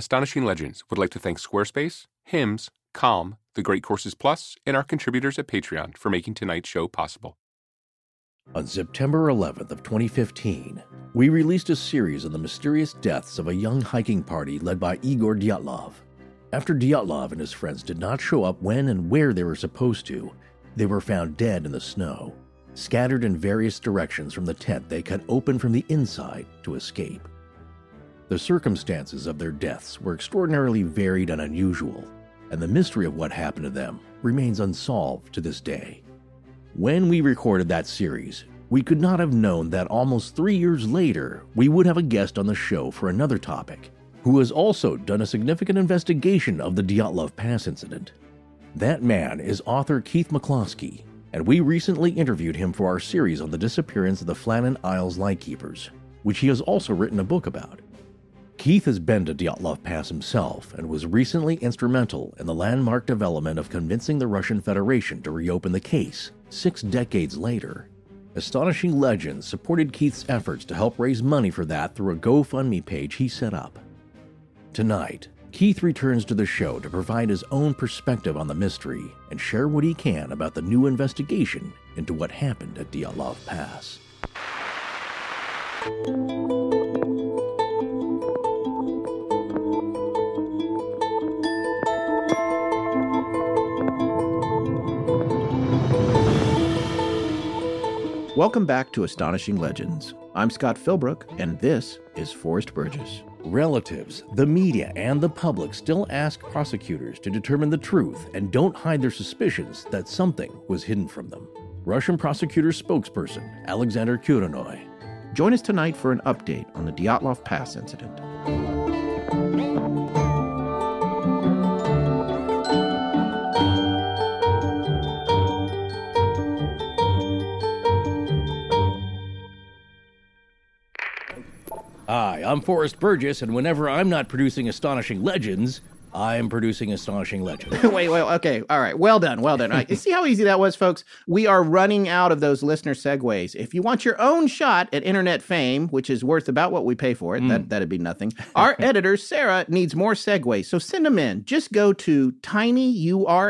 Astonishing Legends would like to thank Squarespace, Hims, Calm, The Great Courses Plus, and our contributors at Patreon for making tonight's show possible. On September 11th of 2015, we released a series on the mysterious deaths of a young hiking party led by Igor Dyatlov. After Dyatlov and his friends did not show up when and where they were supposed to, they were found dead in the snow, scattered in various directions from the tent they cut open from the inside to escape. The circumstances of their deaths were extraordinarily varied and unusual, and the mystery of what happened to them remains unsolved to this day. When we recorded that series, we could not have known that almost three years later, we would have a guest on the show for another topic, who has also done a significant investigation of the Dyatlov Pass incident. That man is author Keith McCloskey, and we recently interviewed him for our series on the disappearance of the Flannan Isles Lightkeepers, which he has also written a book about. Keith has been to Dyatlov Pass himself and was recently instrumental in the landmark development of convincing the Russian Federation to reopen the case six decades later. Astonishing Legends supported Keith's efforts to help raise money for that through a GoFundMe page he set up. Tonight, Keith returns to the show to provide his own perspective on the mystery and share what he can about the new investigation into what happened at Dyatlov Pass. Welcome back to Astonishing Legends. I'm Scott Philbrook, and this is Forrest Burgess. Relatives, the media, and the public still ask prosecutors to determine the truth and don't hide their suspicions that something was hidden from them. Russian prosecutor spokesperson Alexander Kurenoy. Join us tonight for an update on the Dyatlov Pass incident. Hi, I'm Forrest Burgess, and whenever I'm not producing Astonishing Legends, I'm producing Astonishing Legends. wait, wait, okay, all right. Well done, well done. Right. You see how easy that was, folks? We are running out of those listener segues. If you want your own shot at internet fame, which is worth about what we pay for it, that, mm. that'd be nothing. Our editor, Sarah, needs more segues, so send them in. Just go to tinyurl.com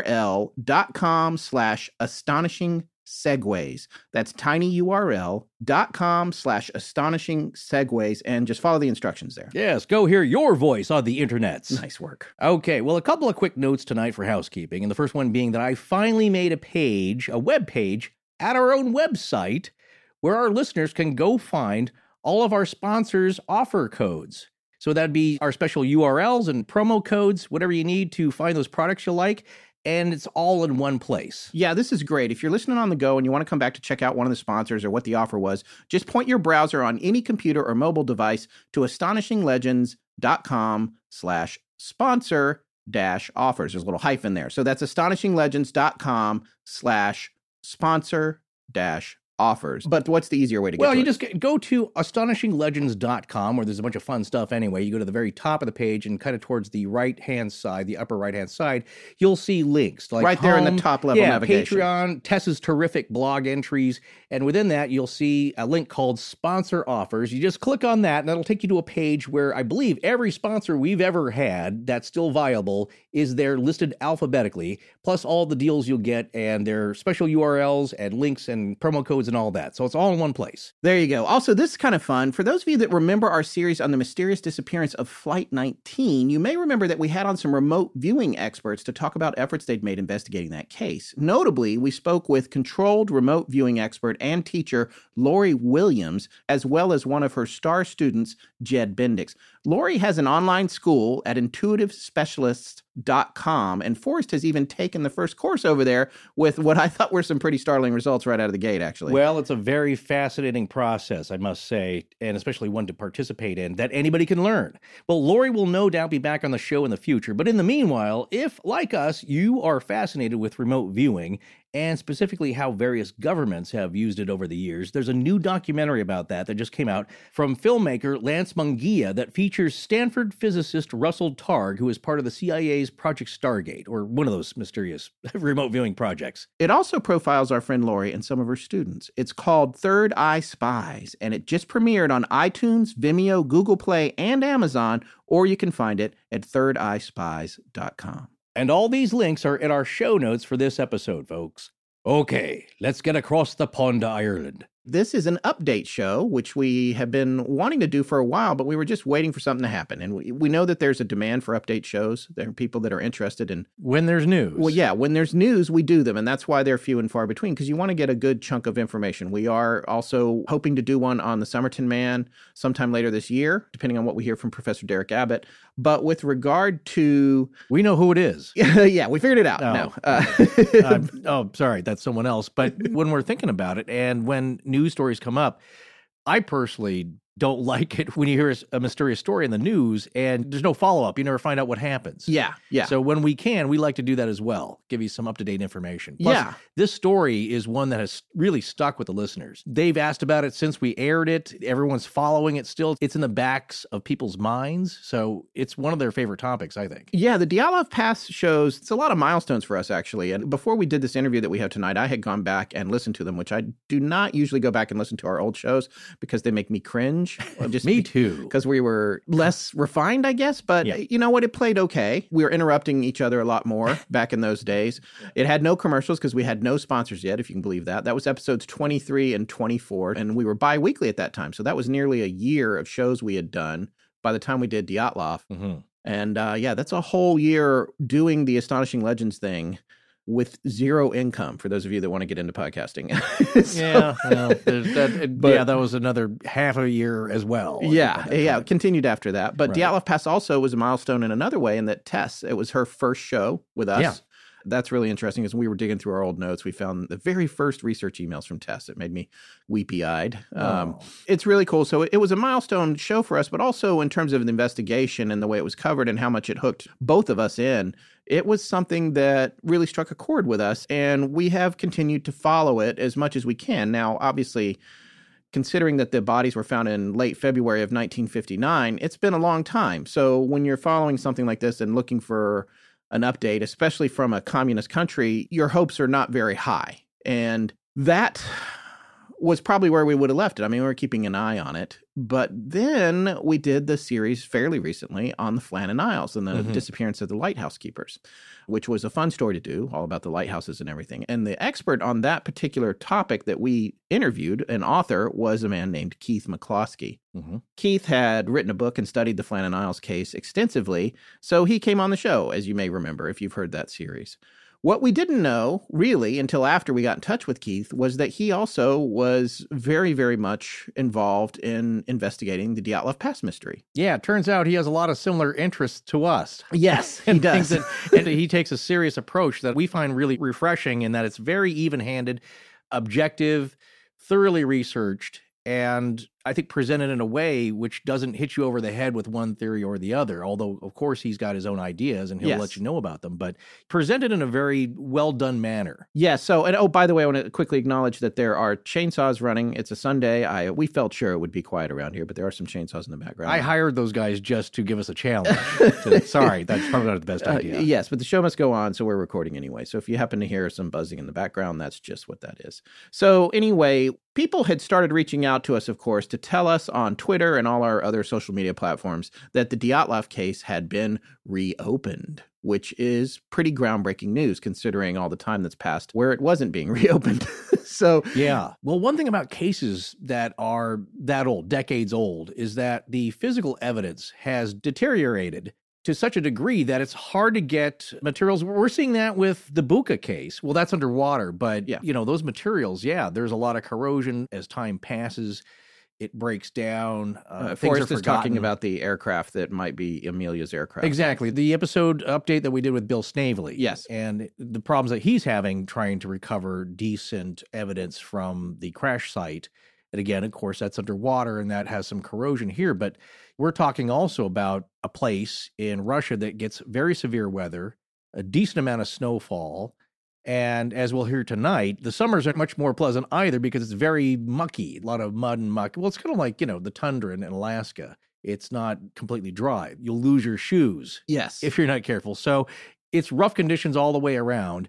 slash astonishing segues. That's tinyurl.com slash astonishing segues, and just follow the instructions there. yes, go hear your voice on the internets. Nice work. Okay, well, a couple of quick notes tonight for housekeeping. And the first one being that I finally made a page, a web page, at our own website where our listeners can go find all of our sponsors' offer codes. So that'd be our special URLs and promo codes, whatever you need to find those products you like. And it's all in one place. Yeah, this is great. If you're listening on the go and you want to come back to check out one of the sponsors or what the offer was, just point your browser on any computer or mobile device to astonishinglegends.com slash sponsor dash offers. There's a little hyphen there. So that's astonishinglegends.com slash sponsor dash offers. But what's the easier way to get Well, to you it? just get, go to astonishinglegends.com where there's a bunch of fun stuff anyway. You go to the very top of the page and kind of towards the right hand side, the upper right hand side, you'll see links like Right there in the top level yeah, navigation. Patreon, Tessa's terrific blog entries, and within that you'll see a link called sponsor offers. You just click on that and that'll take you to a page where I believe every sponsor we've ever had that's still viable is there listed alphabetically, plus all the deals you'll get and their special URLs and links and promo codes and all that. So it's all in one place. There you go. Also, this is kind of fun. For those of you that remember our series on the mysterious disappearance of Flight 19, you may remember that we had on some remote viewing experts to talk about efforts they'd made investigating that case. Notably, we spoke with controlled remote viewing expert and teacher Lori Williams, as well as one of her star students, Jed Bendix. Lori has an online school at intuitivespecialists.com, and Forrest has even taken the first course over there with what I thought were some pretty startling results right out of the gate, actually. Well, it's a very fascinating process, I must say, and especially one to participate in that anybody can learn. Well, Lori will no doubt be back on the show in the future, but in the meanwhile, if, like us, you are fascinated with remote viewing and specifically how various governments have used it over the years. There's a new documentary about that that just came out from filmmaker Lance Mungia that features Stanford physicist Russell Targ, who is part of the CIA's Project Stargate, or one of those mysterious remote viewing projects. It also profiles our friend Lori and some of her students. It's called Third Eye Spies, and it just premiered on iTunes, Vimeo, Google Play, and Amazon, or you can find it at thirdeyespies.com. And all these links are in our show notes for this episode, folks. Okay, let's get across the pond to Ireland. This is an update show, which we have been wanting to do for a while, but we were just waiting for something to happen. And we, we know that there's a demand for update shows. There are people that are interested in. When there's news. Well, yeah, when there's news, we do them. And that's why they're few and far between, because you want to get a good chunk of information. We are also hoping to do one on the Somerton Man sometime later this year, depending on what we hear from Professor Derek Abbott. But with regard to. We know who it is. yeah, we figured it out. Oh, no. Uh, oh, sorry, that's someone else. But when we're thinking about it and when news stories come up, I personally don't like it when you hear a mysterious story in the news and there's no follow up. You never find out what happens. Yeah, yeah. So when we can, we like to do that as well. Give you some up to date information. Plus, yeah. This story is one that has really stuck with the listeners. They've asked about it since we aired it. Everyone's following it still. It's in the backs of people's minds. So it's one of their favorite topics, I think. Yeah, the Dyatlov Pass shows, it's a lot of milestones for us, actually. And before we did this interview that we have tonight, I had gone back and listened to them, which I do not usually go back and listen to our old shows because they make me cringe. Just me too. Because we were less refined, I guess. But Yeah. you know what? It played okay. We were interrupting each other a lot more back in those days. It had no commercials because we had no sponsors yet, if you can believe that. That was episodes 23 and 24. And we were bi weekly at that time. So that was nearly a year of shows we had done by the time we did Dyatlov. Mhm. And uh, yeah, that's a whole year doing the Astonishing Legends thing with zero income for those of you that want to get into podcasting. So- Yeah, well, that, But- yeah, that was another half a year as well. Yeah, yeah, continued after that. But Right. Dyatlov Pass also was a milestone in another way in that Tess, it was her first show with us. Yeah. That's really interesting. As we were digging through our old notes, we found the very first research emails from Tess. It made me weepy eyed. Um, Oh. it's really cool. So it was a milestone show for us, but also in terms of the investigation and the way it was covered and how much it hooked both of us in. It was something that really struck a chord with us, and we have continued to follow it as much as we can. Now, obviously, considering that the bodies were found in late February of 1959, it's been a long time. So when you're following something like this and looking for an update, especially from a communist country, your hopes are not very high. And that was probably where we would have left it. I mean, we were keeping an eye on it. But then we did the series fairly recently on the Flannan Isles and the Mhm. disappearance of the lighthouse keepers, which was a fun story to do, all about the lighthouses and everything. And the expert on that particular topic that we interviewed, an author, was a man named Keith McCloskey. Mhm. Keith had written a book and studied the Flannan Isles case extensively, so he came on the show, as you may remember if you've heard that series. What we didn't know, really, until after we got in touch with Keith, was that he also was very, very much involved in investigating the Dyatlov Pass mystery. Yeah, it turns out he has a lot of similar interests to us. Yes, he does. that- and he takes a serious approach that we find really refreshing in that it's very even handed, objective, thoroughly researched, and I think presented in a way which doesn't hit you over the head with one theory or the other. Although, of course, he's got his own ideas and he'll Yes. let you know about them, but presented in a very well done manner. Yeah. So, and oh, by the way, I want to quickly acknowledge that there are chainsaws running. It's a Sunday. I we felt sure it would be quiet around here, but there are some chainsaws in the background. I hired those guys just to give us a challenge. to- sorry, that's probably not the best Uh, idea. yes, but the show must go on, so we're recording anyway. So if you happen to hear some buzzing in the background, that's just what that is. So anyway, people had started reaching out to us, of course, to tell us on Twitter and all our other social media platforms that the Dyatlov case had been reopened, which is pretty groundbreaking news considering all the time that's passed where it wasn't being reopened. so Yeah. Well, one thing about cases that are that old, decades old, is that the physical evidence has deteriorated to such a degree that it's hard to get materials. We're seeing that with the Buka case. Well, that's underwater, but Yeah. you know, those materials, yeah, there's a lot of corrosion as time passes. It breaks down. Uh, uh, Forrest is talking about the aircraft that might be Amelia's aircraft. Exactly. The episode update that we did with Bill Snavely. Yes. And the problems that he's having trying to recover decent evidence from the crash site. And again, of course, that's underwater and that has some corrosion here. But we're talking also about a place in Russia that gets very severe weather, a decent amount of snowfall, And as we'll hear tonight, the summers aren't much more pleasant either because it's very mucky, a lot of mud and muck. Well, it's kind of like, you know, the tundra in Alaska. It's not completely dry. You'll lose your shoes. Yes. If you're not careful. So it's rough conditions all the way around.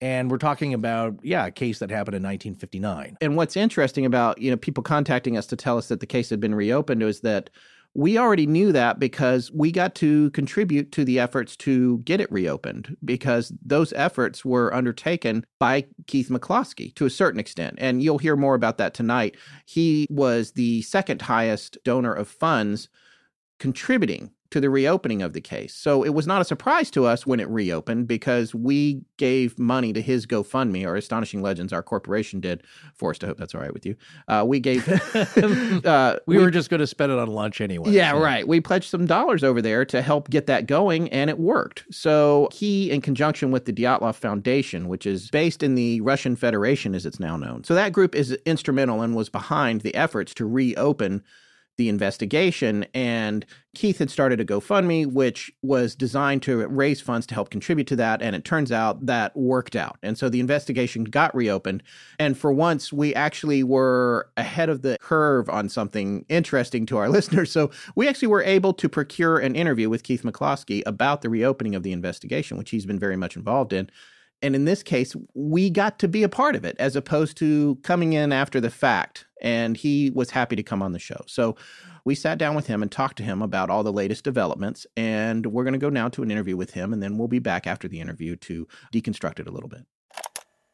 And we're talking about, yeah, a case that happened in 1959. And what's interesting about, you know, people contacting us to tell us that the case had been reopened is that we already knew that because we got to contribute to the efforts to get it reopened because those efforts were undertaken by Keith McCloskey to a certain extent. And you'll hear more about that tonight. He was the second highest donor of funds contributing to the reopening of the case. So it was not a surprise to us when it reopened because we gave money to his GoFundMe, or Astonishing Legends, our corporation did. Forrest, I hope that's all right with you. Uh, we gave. uh, we, we, were just going to spend it on lunch anyway. Yeah, so. right. We pledged some dollars over there to help get that going, and it worked. So he, in conjunction with the Dyatlov Foundation, which is based in the Russian Federation, as it's now known. So that group is instrumental and was behind the efforts to reopen the investigation. And Keith had started a GoFundMe, which was designed to raise funds to help contribute to that. And it turns out that worked out. And so the investigation got reopened. And for once, we actually were ahead of the curve on something interesting to our listeners. So we actually were able to procure an interview with Keith McCloskey about the reopening of the investigation, which he's been very much involved in. And in this case, we got to be a part of it as opposed to coming in after the fact. And he was happy to come on the show. So we sat down with him and talked to him about all the latest developments. And we're going to go now to an interview with him. And then we'll be back after the interview to deconstruct it a little bit.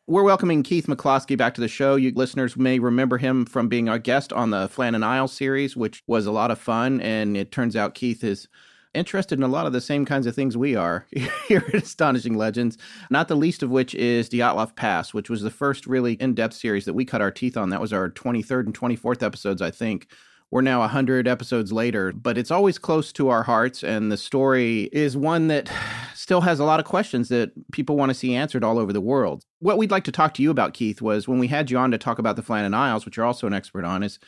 We're welcoming Keith McCloskey back to the show. You listeners may remember him from being our guest on the Flannan Isles series, which was a lot of fun. And it turns out Keith is interested in a lot of the same kinds of things we are here at Astonishing Legends, not the least of which is Dyatlov Pass, which was the first really in depth series that we cut our teeth on. That was our 23rd and 24th episodes, I think. We're now 100 episodes later, but it's always close to our hearts. And the story is one that still has a lot of questions that people want to see answered all over the world. What we'd like to talk to you about, Keith, was when we had you on to talk about the Flannan Isles, which you're also an expert on, is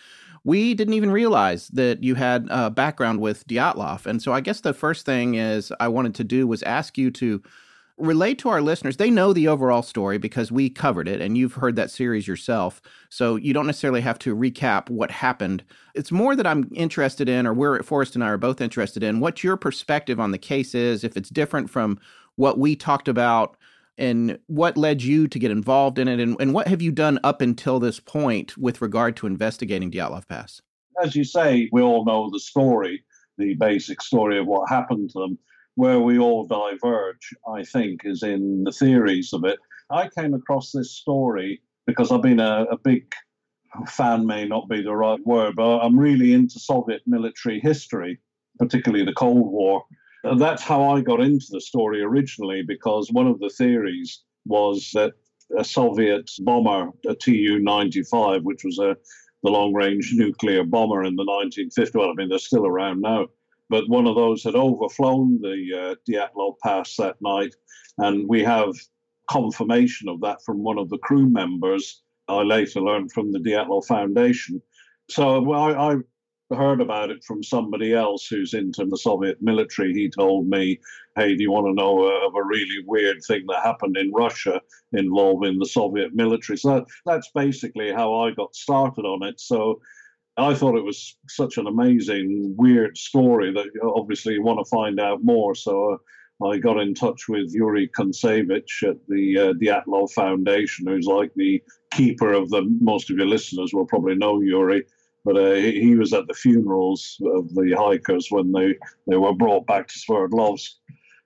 we didn't even realize that you had a background with Dyatlov. And so I guess the first thing is I wanted to do was ask you to relate to our listeners. They know the overall story because we covered it and you've heard that series yourself. So you don't necessarily have to recap what happened. It's more that I'm interested in, or we're Forrest and I are both interested in, what your perspective on the case is, if it's different from what we talked about and what led you to get involved in it and, and what have you done up until this point with regard to investigating Dyatlov Pass? As you say, we all know the story, the basic story of what happened to them. Where we all diverge, I think, is in the theories of it. I came across this story because I've been a, a big fan, may not be the right word, but I'm really into Soviet military history, particularly the Cold War. And that's how I got into the story originally, because one of the theories was that a Soviet bomber, a Tu 95, which was a the long range nuclear bomber in the 1950s. Well, I mean, they're still around now. But one of those had overflown the uh, Dyatlov Pass that night. And we have confirmation of that from one of the crew members. I later learned from the Dyatlov Foundation. So well, I, I heard about it from somebody else who's into the Soviet military. He told me, "Hey, do you want to know of a really weird thing that happened in Russia involving the Soviet military?" So that, that's basically how I got started on it. So I thought it was such an amazing, weird story that obviously you want to find out more. So. Uh, I got in touch with Yuri Kuntsevich at the uh, Dyatlov Foundation, who's like the keeper of the. Most of your listeners will probably know Yuri but uh, he was at the funerals of the hikers when they, they were brought back to Sverdlovsk.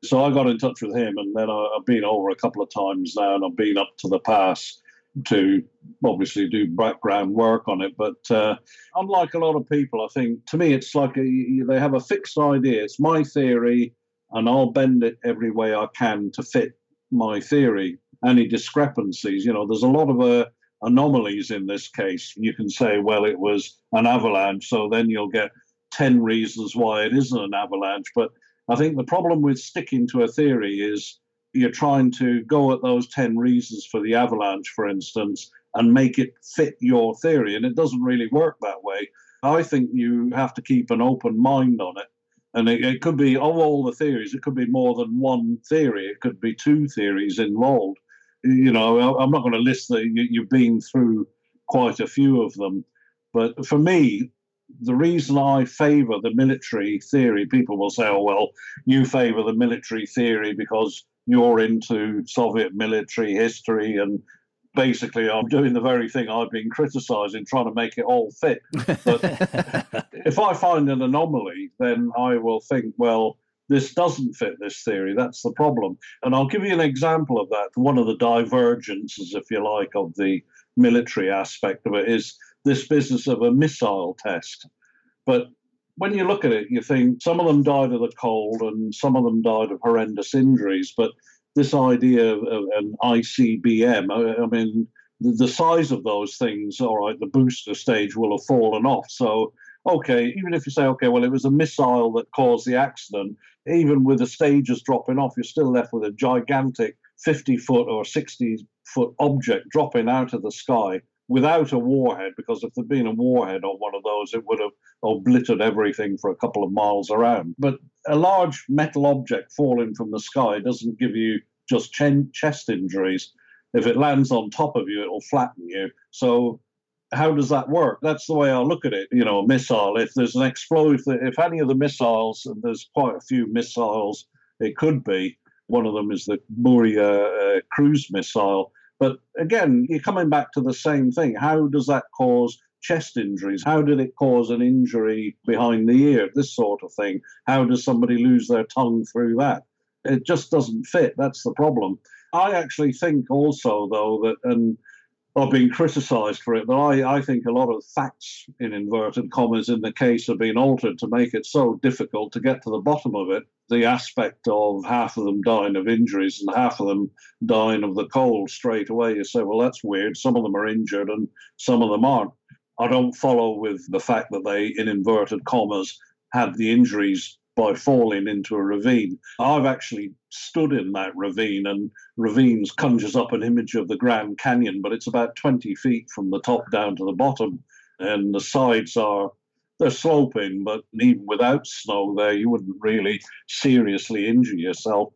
So I got in touch with him, and then I, have been over a couple of times now, and I've been up to the pass to obviously do background work on it. But uh, unlike a lot of people, I think to me it's like a, they have a fixed idea. It's my theory, and I'll bend it every way I can to fit my theory. Any discrepancies, you know, there's a lot of uh, anomalies in this case. You can say, well, it was an avalanche, so then you'll get 10 reasons why it isn't an avalanche. But I think the problem with sticking to a theory is you're trying to go at those 10 reasons for the avalanche, for instance, and make it fit your theory. And it doesn't really work that way. I think you have to keep an open mind on it. And it, it could be, of all the theories, it could be more than one theory. It could be two theories involved. You know, I'm not going to list that you've been through quite a few of them. But for me, the reason I favor the military theory, people will say, oh, well, you favor the military theory because you're into Soviet military history and basically I'm doing the very thing I've been criticizing, trying to make it all fit. But if I find an anomaly, then I will think, well, this doesn't fit this theory. That's the problem. And I'll give you an example of that. One of the divergences, if you like, of the military aspect of it is this business of a missile test. But when you look at it, you think some of them died of the cold and some of them died of horrendous injuries. But this idea of, an ICBM, I, mean, the size of those things, all right, the booster stage will have fallen off. So okay, even if you say, okay, well, it was a missile that caused the accident, even with the stages dropping off, you're still left with a gigantic 50 foot or 60 foot object dropping out of the sky without a warhead, because if there'd been a warhead on one of those, it would have obliterated everything for a couple of miles around. But a large metal object falling from the sky doesn't give you just ch- chest injuries. If it lands on top of you, it'll flatten you. So how does that work? That's the way I look at it. You know, a missile. If there's an explosion, if any of the missiles, and there's quite a few missiles, it could be. One of them is the Buria uh, cruise missile. But again, you're coming back to the same thing. How does that cause chest injuries? How did it cause an injury behind the ear? This sort of thing. How does somebody lose their tongue through that? It just doesn't fit. That's the problem. I actually think also, though, that, and I've been criticised for it, but I, I think a lot of facts, in inverted commas, in the case have been altered to make it so difficult to get to the bottom of it. The aspect of half of them dying of injuries and half of them dying of the cold straight away, you say, well, that's weird. Some of them are injured and some of them aren't. I don't follow with the fact that they, in inverted commas, had the injuries by falling into a ravine. I've actually stood in that ravine, and ravines conjures up an image of the Grand Canyon, but it's about 20 feet from the top down to the bottom, and the sides are they're sloping, but even without snow there, you wouldn't really seriously injure yourself.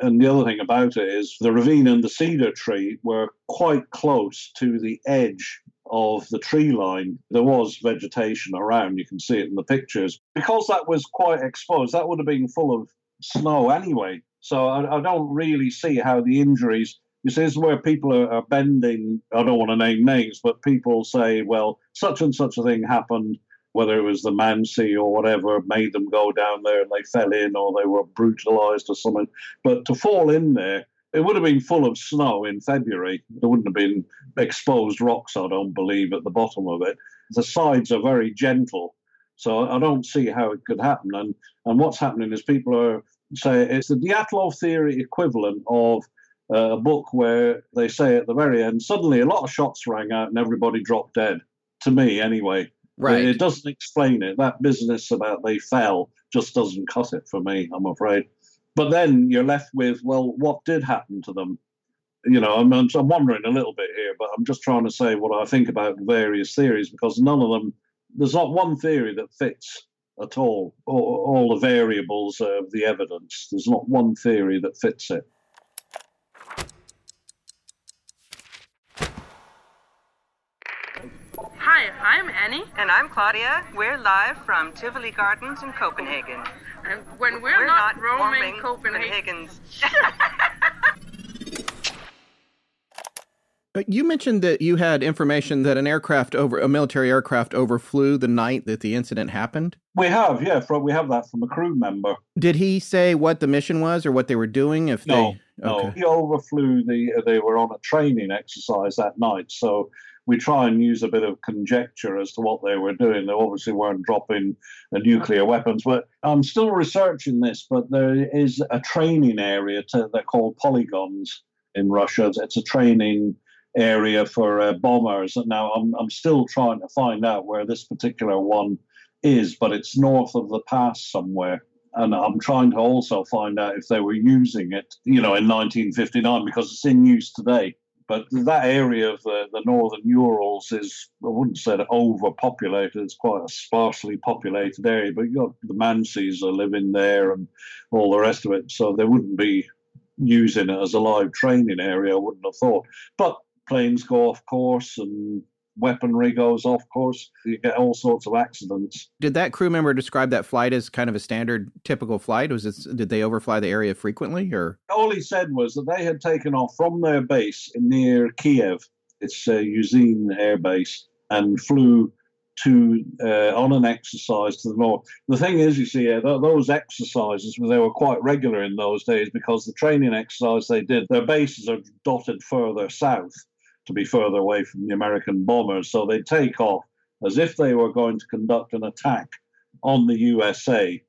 And the other thing about it is the ravine and the cedar tree were quite close to the edge of the tree line, there was vegetation around. You can see it in the pictures. Because that was quite exposed, that would have been full of snow anyway. So I, I don't really see how the injuries. You see, this is where people are, are bending. I don't want to name names, but people say, well, such and such a thing happened whether it was the Mansi or whatever made them go down there and they fell in or they were brutalized or something. But to fall in there it would have been full of snow in February. There wouldn't have been exposed rocks, I don't believe, at the bottom of it. The sides are very gentle, so I don't see how it could happen. And and what's happening is people are saying it's the Dyatlov theory equivalent of uh, a book where they say at the very end, suddenly a lot of shots rang out and everybody dropped dead. To me, anyway. Right. It doesn't explain it. That business about they fell just doesn't cut it for me, I'm afraid. But then you're left with, well, what did happen to them? You know, I'm, I'm wondering a little bit here, but I'm just trying to say what I think about various theories because none of them, there's not one theory that fits at all, all, all the variables of the evidence. There's not one theory that fits it. Hi, I'm Annie. And I'm Claudia. We're live from Tivoli Gardens in Copenhagen. And when we're, We're not, not roaming warming Copenhagen, Copenhagen's. But you mentioned that you had information that an aircraft over a military aircraft overflew the night that the incident happened. We have, yeah, from, we have that from a crew member. Did he say what the mission was or what they were doing? If No, they, no, okay. he overflew the. They were on a training exercise that night, so we try and use a bit of conjecture as to what they were doing. They obviously weren't dropping uh, nuclear weapons, but I'm still researching this. But there is a training area to, they're called polygons in Russia. It's a training area for uh, bombers. Now I'm I'm still trying to find out where this particular one is, but it's north of the pass somewhere. And I'm trying to also find out if they were using it, you know, in 1959 because it's in use today. But that area of the, the northern Urals is, I wouldn't say overpopulated, it's quite a sparsely populated area, but you've got the Mansis are living there and all the rest of it. So they wouldn't be using it as a live training area. I wouldn't have thought. But planes go off course and weaponry goes off course. You get all sorts of accidents. Did that crew member describe that flight as kind of a standard, typical flight? Was it, did they overfly the area frequently, or all he said was that they had taken off from their base near Kiev. It's uh, Yuzin Air Base and flew to uh, on an exercise to the north. The thing is, you see, uh, th- those exercises they were quite regular in those days because the training exercise they did, their bases are dotted further south to be further away from the American bombers. So they take off as if they were going to conduct an attack on the USA.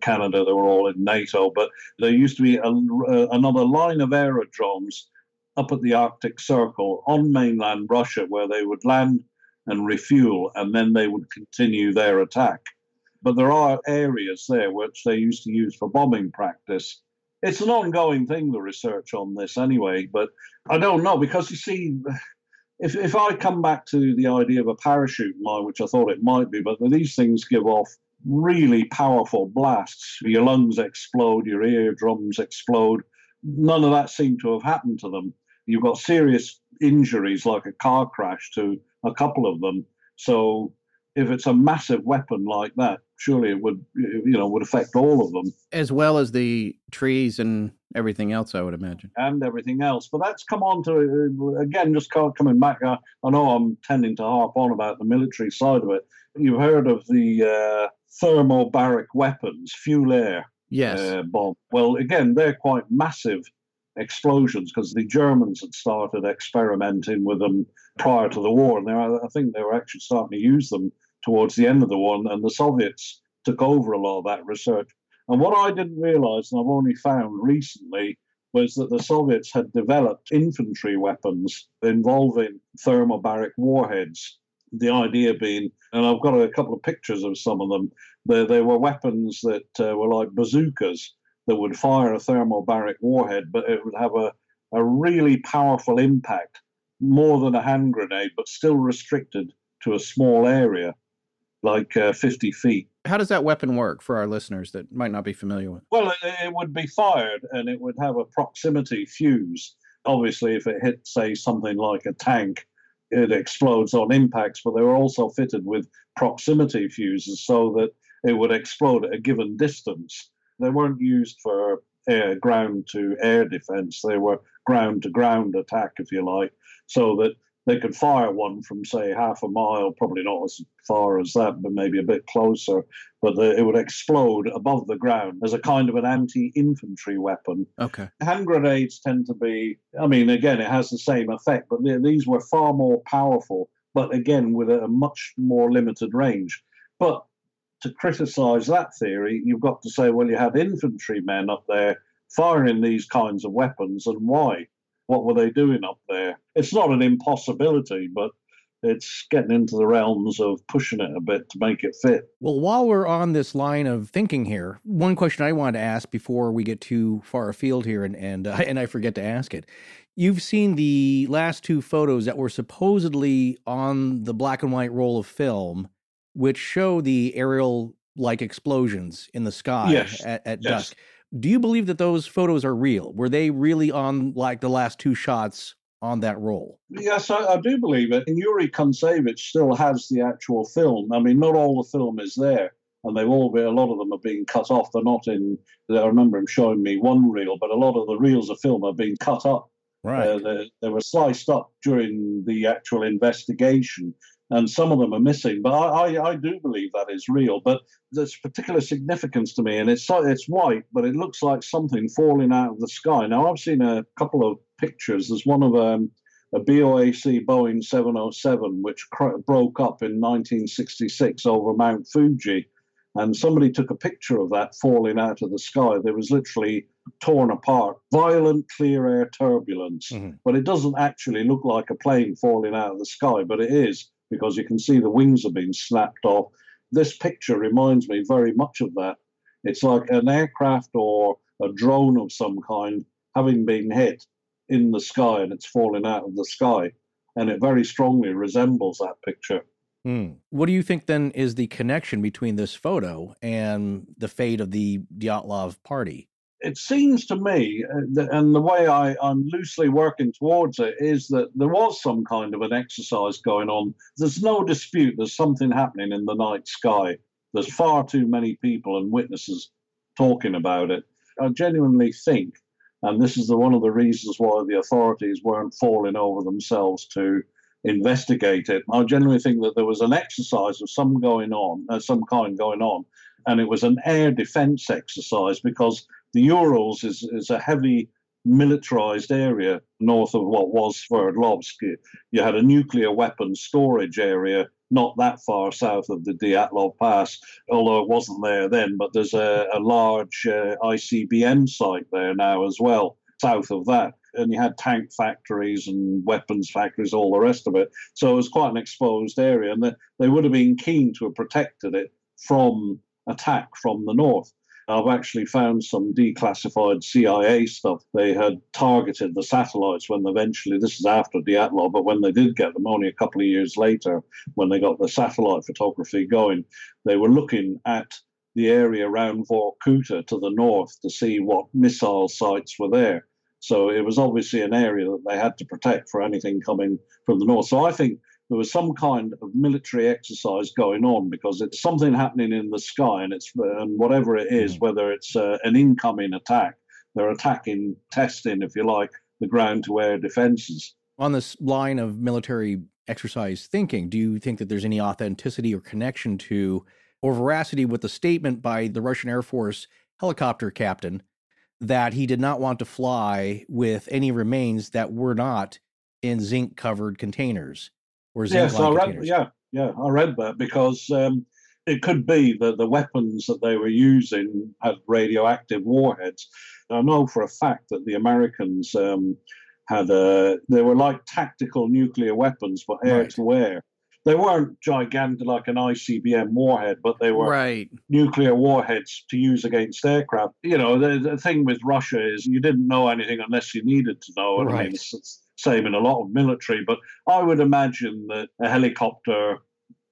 Canada, they were all in NATO, but there used to be a, uh, another line of aerodromes up at the Arctic Circle on mainland Russia where they would land and refuel, and then they would continue their attack. But there are areas there which they used to use for bombing practice. It's an ongoing thing, the research on this anyway, but I don't know because you see, if, if I come back to the idea of a parachute mine, which I thought it might be, but these things give off really powerful blasts. Your lungs explode, your eardrums explode. None of that seemed to have happened to them. You've got serious injuries like a car crash to a couple of them. So if it's a massive weapon like that, surely it would you know would affect all of them. As well as the trees and everything else i would imagine. And everything else. But that's come on to uh, again just coming back i, I know i'm tending to harp on about the military side of it. You've heard of the uh, thermobaric weapons fuel air yes. uh, bomb. Well again they're quite massive explosions because the Germans had started experimenting with them prior to the war, and I think they were actually starting to use them towards the end of the war, and the Soviets took over a lot of that research. And what I didn't realize, and I've only found recently, was that the Soviets had developed infantry weapons involving thermobaric warheads. The idea being, and I've got a couple of pictures of some of them, they, they were weapons that uh, were like bazookas that would fire a thermobaric warhead, but it would have a, a really powerful impact, more than a hand grenade, but still restricted to a small area, like uh, 50 feet. How does that weapon work for our listeners that might not be familiar with? Well, it, it would be fired and it would have a proximity fuse. Obviously, if it hit, say, something like a tank, it explodes on impacts, but they were also fitted with proximity fuses so that it would explode at a given distance. They weren't used for air, ground to air defense. They were ground to ground attack, if you like, so that they could fire one from, say, half a mile, probably not as far as that, but maybe a bit closer. But the, it would explode above the ground as a kind of an anti infantry weapon. Okay. Hand grenades tend to be, I mean, again, it has the same effect, but these were far more powerful, but again, with a much more limited range. But to criticize that theory, you've got to say, well, you had infantrymen up there firing these kinds of weapons, and why? What were they doing up there? It's not an impossibility, but it's getting into the realms of pushing it a bit to make it fit. Well, while we're on this line of thinking here, one question I wanted to ask before we get too far afield here, and and uh, and I forget to ask it. You've seen the last two photos that were supposedly on the black and white roll of film which show the aerial like explosions in the sky yes. at, at yes. dusk. Do you believe that those photos are real? Were they really on like the last two shots on that roll? Yes, I, I do believe it. And Yuri Kuntsevich still has the actual film. I mean, not all the film is there, and they've all been, a lot of them are being cut off. They're not in. I remember him showing me one reel, but a lot of the reels of film are being cut up. Right. Uh, they, they were sliced up during the actual investigation and some of them are missing. But I, I, I, do believe that is real. But there's particular significance to me, and it's it's white, but it looks like something falling out of the sky. Now I've seen a couple of pictures. There's one of um, a BOAC Boeing 707 which cr- broke up in 1966 over Mount Fuji. And somebody took a picture of that falling out of the sky. There was literally torn apart, violent clear air turbulence. Mm-hmm. But it doesn't actually look like a plane falling out of the sky, but it is because you can see the wings are being snapped off. This picture reminds me very much of that. It's like an aircraft or a drone of some kind having been hit in the sky and it's falling out of the sky. And it very strongly resembles that picture. Hmm. What do you think then is the connection between this photo and the fate of the Dyatlov party? It seems to me, uh, and the way I, I'm loosely working towards it, is that there was some kind of an exercise going on. There's no dispute there's something happening in the night sky. There's far too many people and witnesses talking about it. I genuinely think, and this is the, one of the reasons why the authorities weren't falling over themselves to investigate it. I genuinely think that there was an exercise of some going on, uh, some kind going on, and it was an air defense exercise because the Urals is, is a heavy militarized area north of what was Sverdlovsk. You had a nuclear weapons storage area not that far south of the Dyatlov Pass, although it wasn't there then, but there's a, a large uh, ICBM site there now as well, south of that. And you had tank factories and weapons factories, all the rest of it. So it was quite an exposed area, and they, they would have been keen to have protected it from attack from the north. I've actually found some declassified CIA stuff. They had targeted the satellites when eventually, this is after Dyatlov, but when they did get them, only a couple of years later, when they got the satellite photography going, they were looking at the area around Vorkuta to the north to see what missile sites were there. So it was obviously an area that they had to protect for anything coming from the north. So I think there was some kind of military exercise going on because it's something happening in the sky, and it's and whatever it is, mm. whether it's uh, an incoming attack, they're attacking, testing, if you like, the ground-to-air defenses. On this line of military exercise thinking, do you think that there's any authenticity or connection to or veracity with the statement by the Russian Air Force helicopter captain that he did not want to fly with any remains that were not in zinc covered containers? Or yes, I read, yeah, yeah, I read that because um, it could be that the weapons that they were using had radioactive warheads. I know for a fact that the Americans um, had a, they were like tactical nuclear weapons, but air right. to air. They weren't gigantic like an ICBM warhead, but they were right. nuclear warheads to use against aircraft. You know, the, the, thing with Russia is you didn't know anything unless you needed to know. Right. I mean, it's, it's same in a lot of military, but I would imagine that a helicopter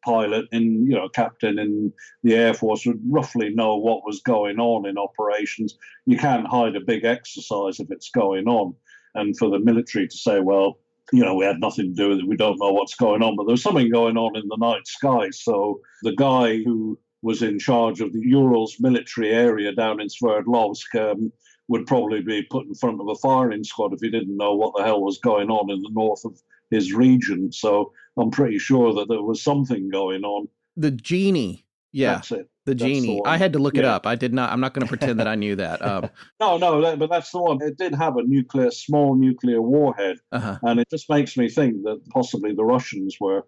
pilot and you know captain in the air force would roughly know what was going on in operations. You can't hide a big exercise if it's going on. And for the military to say well you know we had nothing to do with it we don't know what's going on but there's something going on in the night sky. So the guy who was in charge of the urals military area down in sverdlovsk um, would probably be put in front of a firing squad if he didn't know what the hell was going on in the north of his region. So I'm pretty sure that there was something going on. The genie. Yeah. That's it. The that's genie. The I had to look yeah. it up. I did not. I'm not going to pretend that I knew that. Um, no, no, but that's the one. It did have a nuclear, small nuclear warhead, uh-huh. and it just makes me think that possibly the Russians were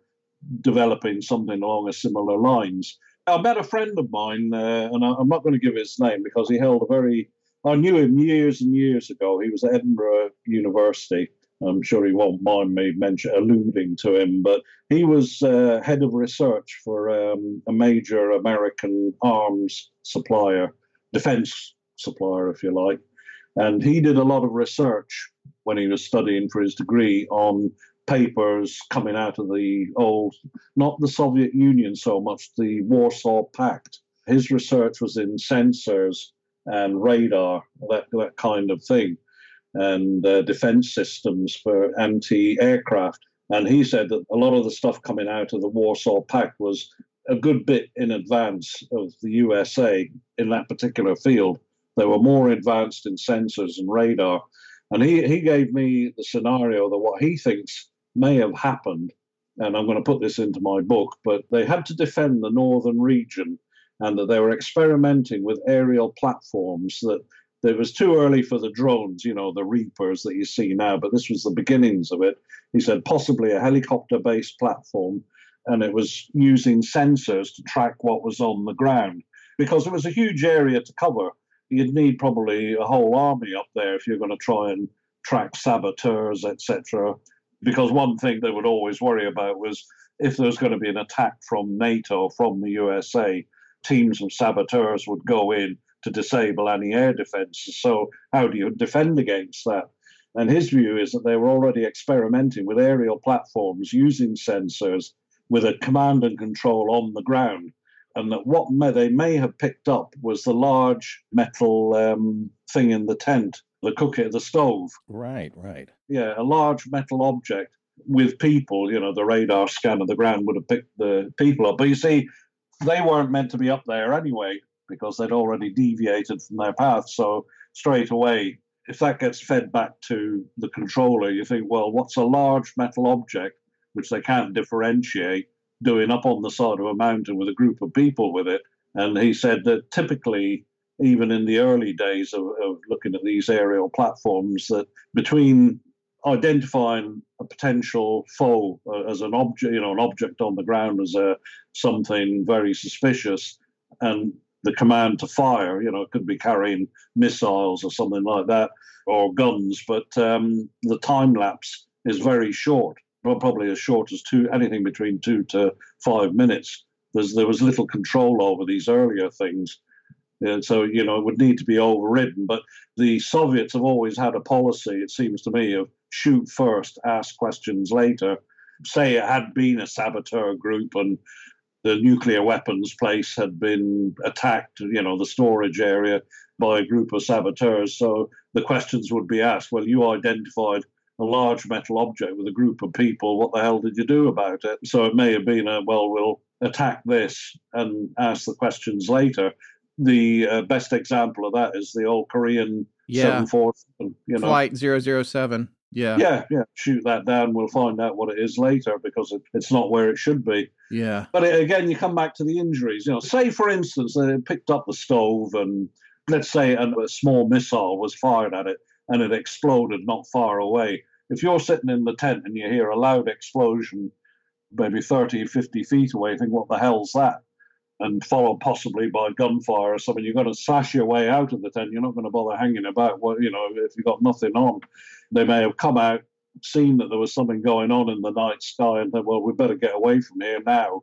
developing something along a similar lines. I met a friend of mine, uh, and I, I'm not going to give his name because he held a very I knew him years and years ago. He was at Edinburgh University. I'm sure he won't mind me mention, alluding to him, but he was uh, head of research for um, a major American arms supplier, defense supplier, if you like. And he did a lot of research when he was studying for his degree on papers coming out of the old, not the Soviet Union so much, the Warsaw Pact. His research was in sensors and radar, that, that kind of thing, and uh, defense systems for anti aircraft. And he said that a lot of the stuff coming out of the Warsaw Pact was a good bit in advance of the USA in that particular field. They were more advanced in sensors and radar. And he, he gave me the scenario that what he thinks may have happened, and I'm going to put this into my book, but they had to defend the northern region and that they were experimenting with aerial platforms that it was too early for the drones, you know, the Reapers that you see now, but this was the beginnings of it. He said possibly a helicopter based platform, and it was using sensors to track what was on the ground because it was a huge area to cover. You'd need probably a whole army up there if you're going to try and track saboteurs, etc. Because one thing they would always worry about was if there was going to be an attack from NATO, from the USA, teams of saboteurs would go in to disable any air defenses. So, how do you defend against that? And his view is that they were already experimenting with aerial platforms using sensors with a command and control on the ground, and that what may, they may have picked up was the large metal um, thing in the tent, the cooker, the stove. Right, right. Yeah, a large metal object with people. You know, the radar scan of the ground would have picked the people up. But you see, they weren't meant to be up there anyway because they'd already deviated from their path. So straight away, if that gets fed back to the controller, you think, well, what's a large metal object which they can't differentiate doing up on the side of a mountain with a group of people with it? And he said that typically, even in the early days of, of looking at these aerial platforms, that between identifying a potential foe uh, as an object, you know, an object on the ground as a something very suspicious, and the command to fire. You know, it could be carrying missiles or something like that, or guns. But um, the time lapse is very short, probably as short as two, anything between two to five minutes. There's, there was little control over these earlier things. And so, you know, it would need to be overridden. But the Soviets have always had a policy, it seems to me, of shoot first, ask questions later. Say it had been a saboteur group and the nuclear weapons place had been attacked, you know, the storage area by a group of saboteurs. So the questions would be asked well, you identified a large metal object with a group of people. What the hell did you do about it? So it may have been a, well, we'll attack this and ask the questions later. The uh, best example of that is the old Korean Yeah. 747, you know. Flight 007. Yeah. Yeah, yeah. Shoot that down. We'll find out what it is later because it, it's not where it should be. Yeah. But it, again, you come back to the injuries. You know, say for instance they picked up the stove and let's say a, a small missile was fired at it and it exploded not far away. If you're sitting in the tent and you hear a loud explosion, maybe 30, 50 feet away, think, what the hell's that? And followed possibly by gunfire or something, you're going to slash your way out of the tent. You're not going to bother hanging about. Well, you know, if you've got nothing on, they may have come out, seen that there was something going on in the night sky, and thought, well, we better get away from here now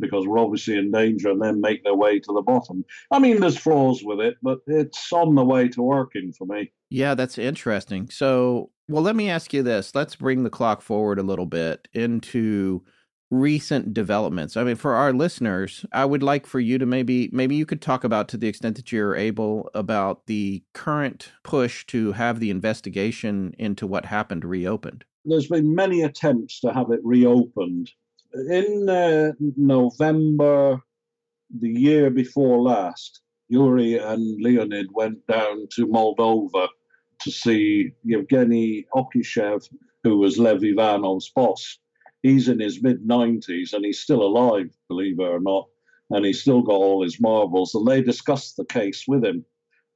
because we're obviously in danger, and then make their way to the bottom. I mean, there's flaws with it, but it's on the way to working for me. Yeah, that's interesting. So, well, let me ask you this. Let's bring the clock forward a little bit into recent developments. I mean, for our listeners, I would like for you to maybe maybe you could talk about to the extent that you're able about the current push to have the investigation into what happened reopened. There's been many attempts to have it reopened. In uh, November, the year before last, Yuri and Leonid went down to Moldova to see Yevgeny Okishev, who was Lev Ivanov's boss. He's in his mid 90s and he's still alive, believe it or not, and he's still got all his marbles. And they discussed the case with him.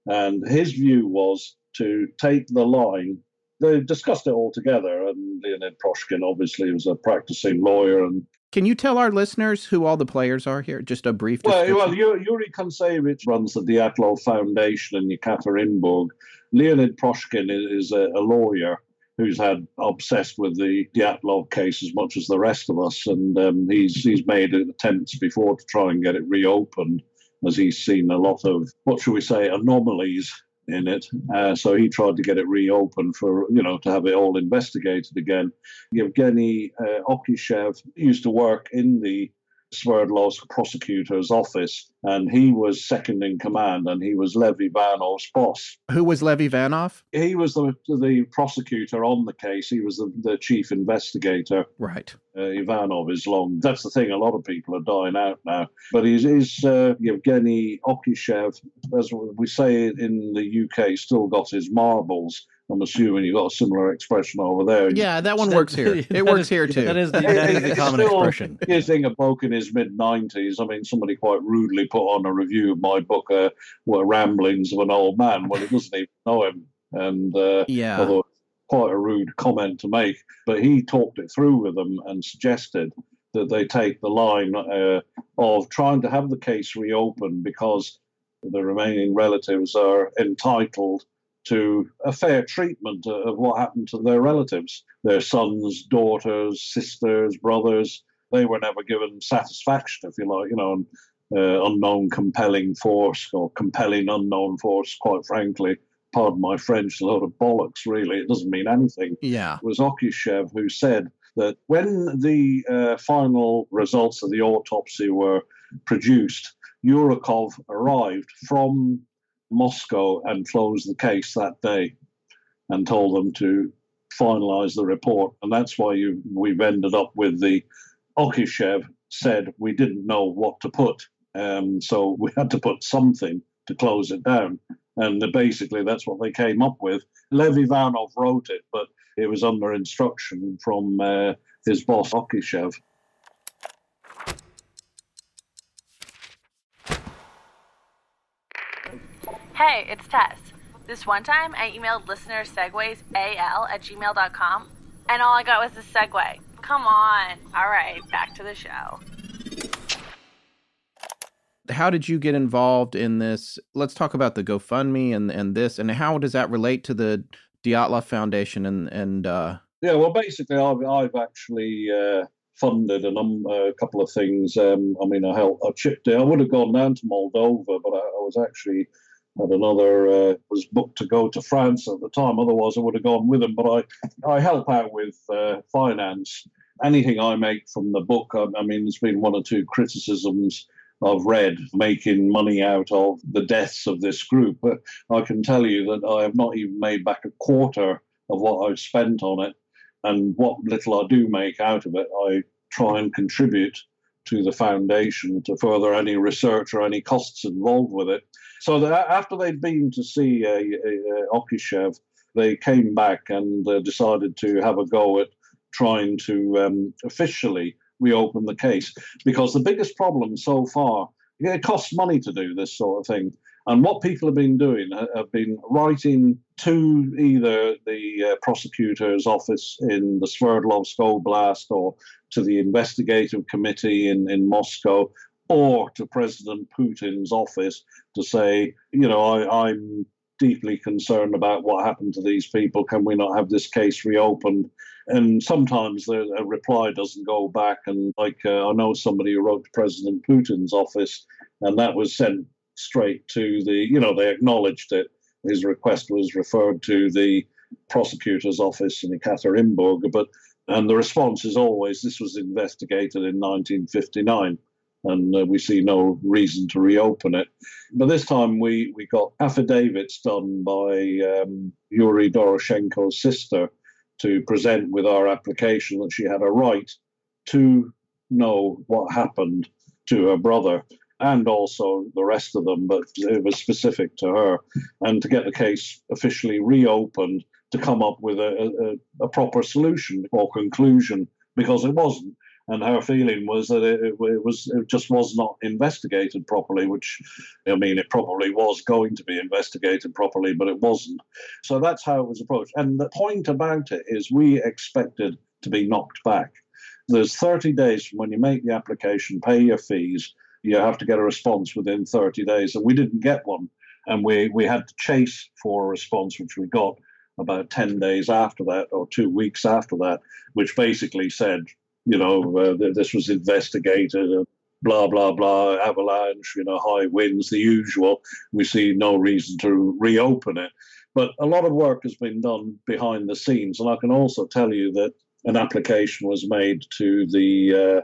And his view was to take the line. They discussed it all together, and Leonid Proshkin obviously was a practicing lawyer and Can you tell our listeners who all the players are here? Just a brief Well, description. well, Yuri Yuri Kuntsevich runs the Dyatlov Foundation in Yekaterinburg. Leonid Proshkin is a, a lawyer who's had obsessed with the Dyatlov case as much as the rest of us, and um, he's he's made attempts before to try and get it reopened, as he's seen a lot of what shall we say anomalies in it. Uh, so he tried to get it reopened for you know to have it all investigated again. Yevgeny uh, Okishev used to work in the Sverdlovsk prosecutor's office, and he was second in command, and he was Levy Ivanov's boss. who was Levy Ivanov? He was the the prosecutor on the case. He was the, the chief investigator. Right. Uh, Ivanov is long. That's the thing. A lot of people are dying out now. But he's, he's uh, Yevgeny Okishev, as we say in the UK, still got his marbles. I'm assuming you've got a similar expression over there. Yeah, that one works here. It works is- here too. That is the, that is the common still- expression. You think a bloke in his mid 90s. I mean, somebody quite rudely put on a review of my book, uh, were Ramblings of an Old Man. Well, he doesn't even know him. And uh, yeah. although quite a rude comment to make, but he talked it through with them and suggested that they take the line uh, of trying to have the case reopened because the remaining relatives are entitled to a fair treatment of what happened to their relatives, their sons, daughters, sisters, brothers. They were never given satisfaction, if you like, you know, and, uh, unknown compelling force or compelling unknown force, quite frankly. Pardon my French, a lot of bollocks, really. It doesn't mean anything yeah. It was Okishev who said that when the uh, final results of the autopsy were produced, Yurikov arrived from Moscow and closed the case that day and told them to finalize the report. And that's why you, we've ended up with the Okishev said we didn't know what to put. Um, so we had to put something to close it down. And basically, that's what they came up with. Lev Ivanov wrote it, but it was under instruction from uh, his boss, Okishev. Hey, it's Tess. This one time I emailed listener segues al at gmail.com, and all I got was a segue. Come on. All right, back to the show. How did you get involved in this? Let's talk about the GoFundMe and, and this, and how does that relate to the Dyatlov Foundation and and uh... yeah, well, basically, I've I've actually uh, funded a, num- a couple of things. Um, I mean, I helped, I chipped in. I would have gone down to Moldova, but I, I was actually had another uh, was booked to go to France at the time. Otherwise, I would have gone with him. But I I help out with uh, finance. Anything I make from the book, I, I mean, there's been one or two criticisms I've read making money out of the deaths of this group. But I can tell you that I have not even made back a quarter of what I've spent on it. And what little I do make out of it, I try and contribute to the foundation to further any research or any costs involved with it. So after they'd been to see uh, uh, Okishev, they came back and uh, decided to have a go at trying to um, officially reopen the case because the biggest problem so far it costs money to do this sort of thing. And what people have been doing have been writing to either the uh, prosecutor's office in the Sverdlovsk Oblast or to the investigative committee in, in Moscow or to President Putin's office to say, you know, I, I'm deeply concerned about what happened to these people. Can we not have this case reopened? And sometimes the a reply doesn't go back. And like uh, I know somebody who wrote to President Putin's office, and that was sent straight to the, you know, they acknowledged it. His request was referred to the prosecutor's office in Ekaterinburg, but and the response is always this was investigated in 1959 and uh, we see no reason to reopen it. But this time we, we got affidavits done by um, Yuri Doroshenko's sister to present with our application that she had a right to know what happened to her brother and also the rest of them, but it was specific to her, and to get the case officially reopened to come up with a, a, a proper solution or conclusion because it wasn't and her feeling was that it, it, was it just was not investigated properly which i mean it probably was going to be investigated properly but it wasn't. So that's how it was approached. And the point about it is we expected to be knocked back. There's 30 days from when you make the application pay your fees you have to get a response within 30 days. And we didn't get one. And we we had to chase for a response which we got about 10 days after that or two weeks after that which basically said you know, uh, this was investigated, uh, blah, blah, blah, avalanche, you know, high winds, the usual. We see no reason to reopen it. But a lot of work has been done behind the scenes. And I can also tell you that an application was made to the uh,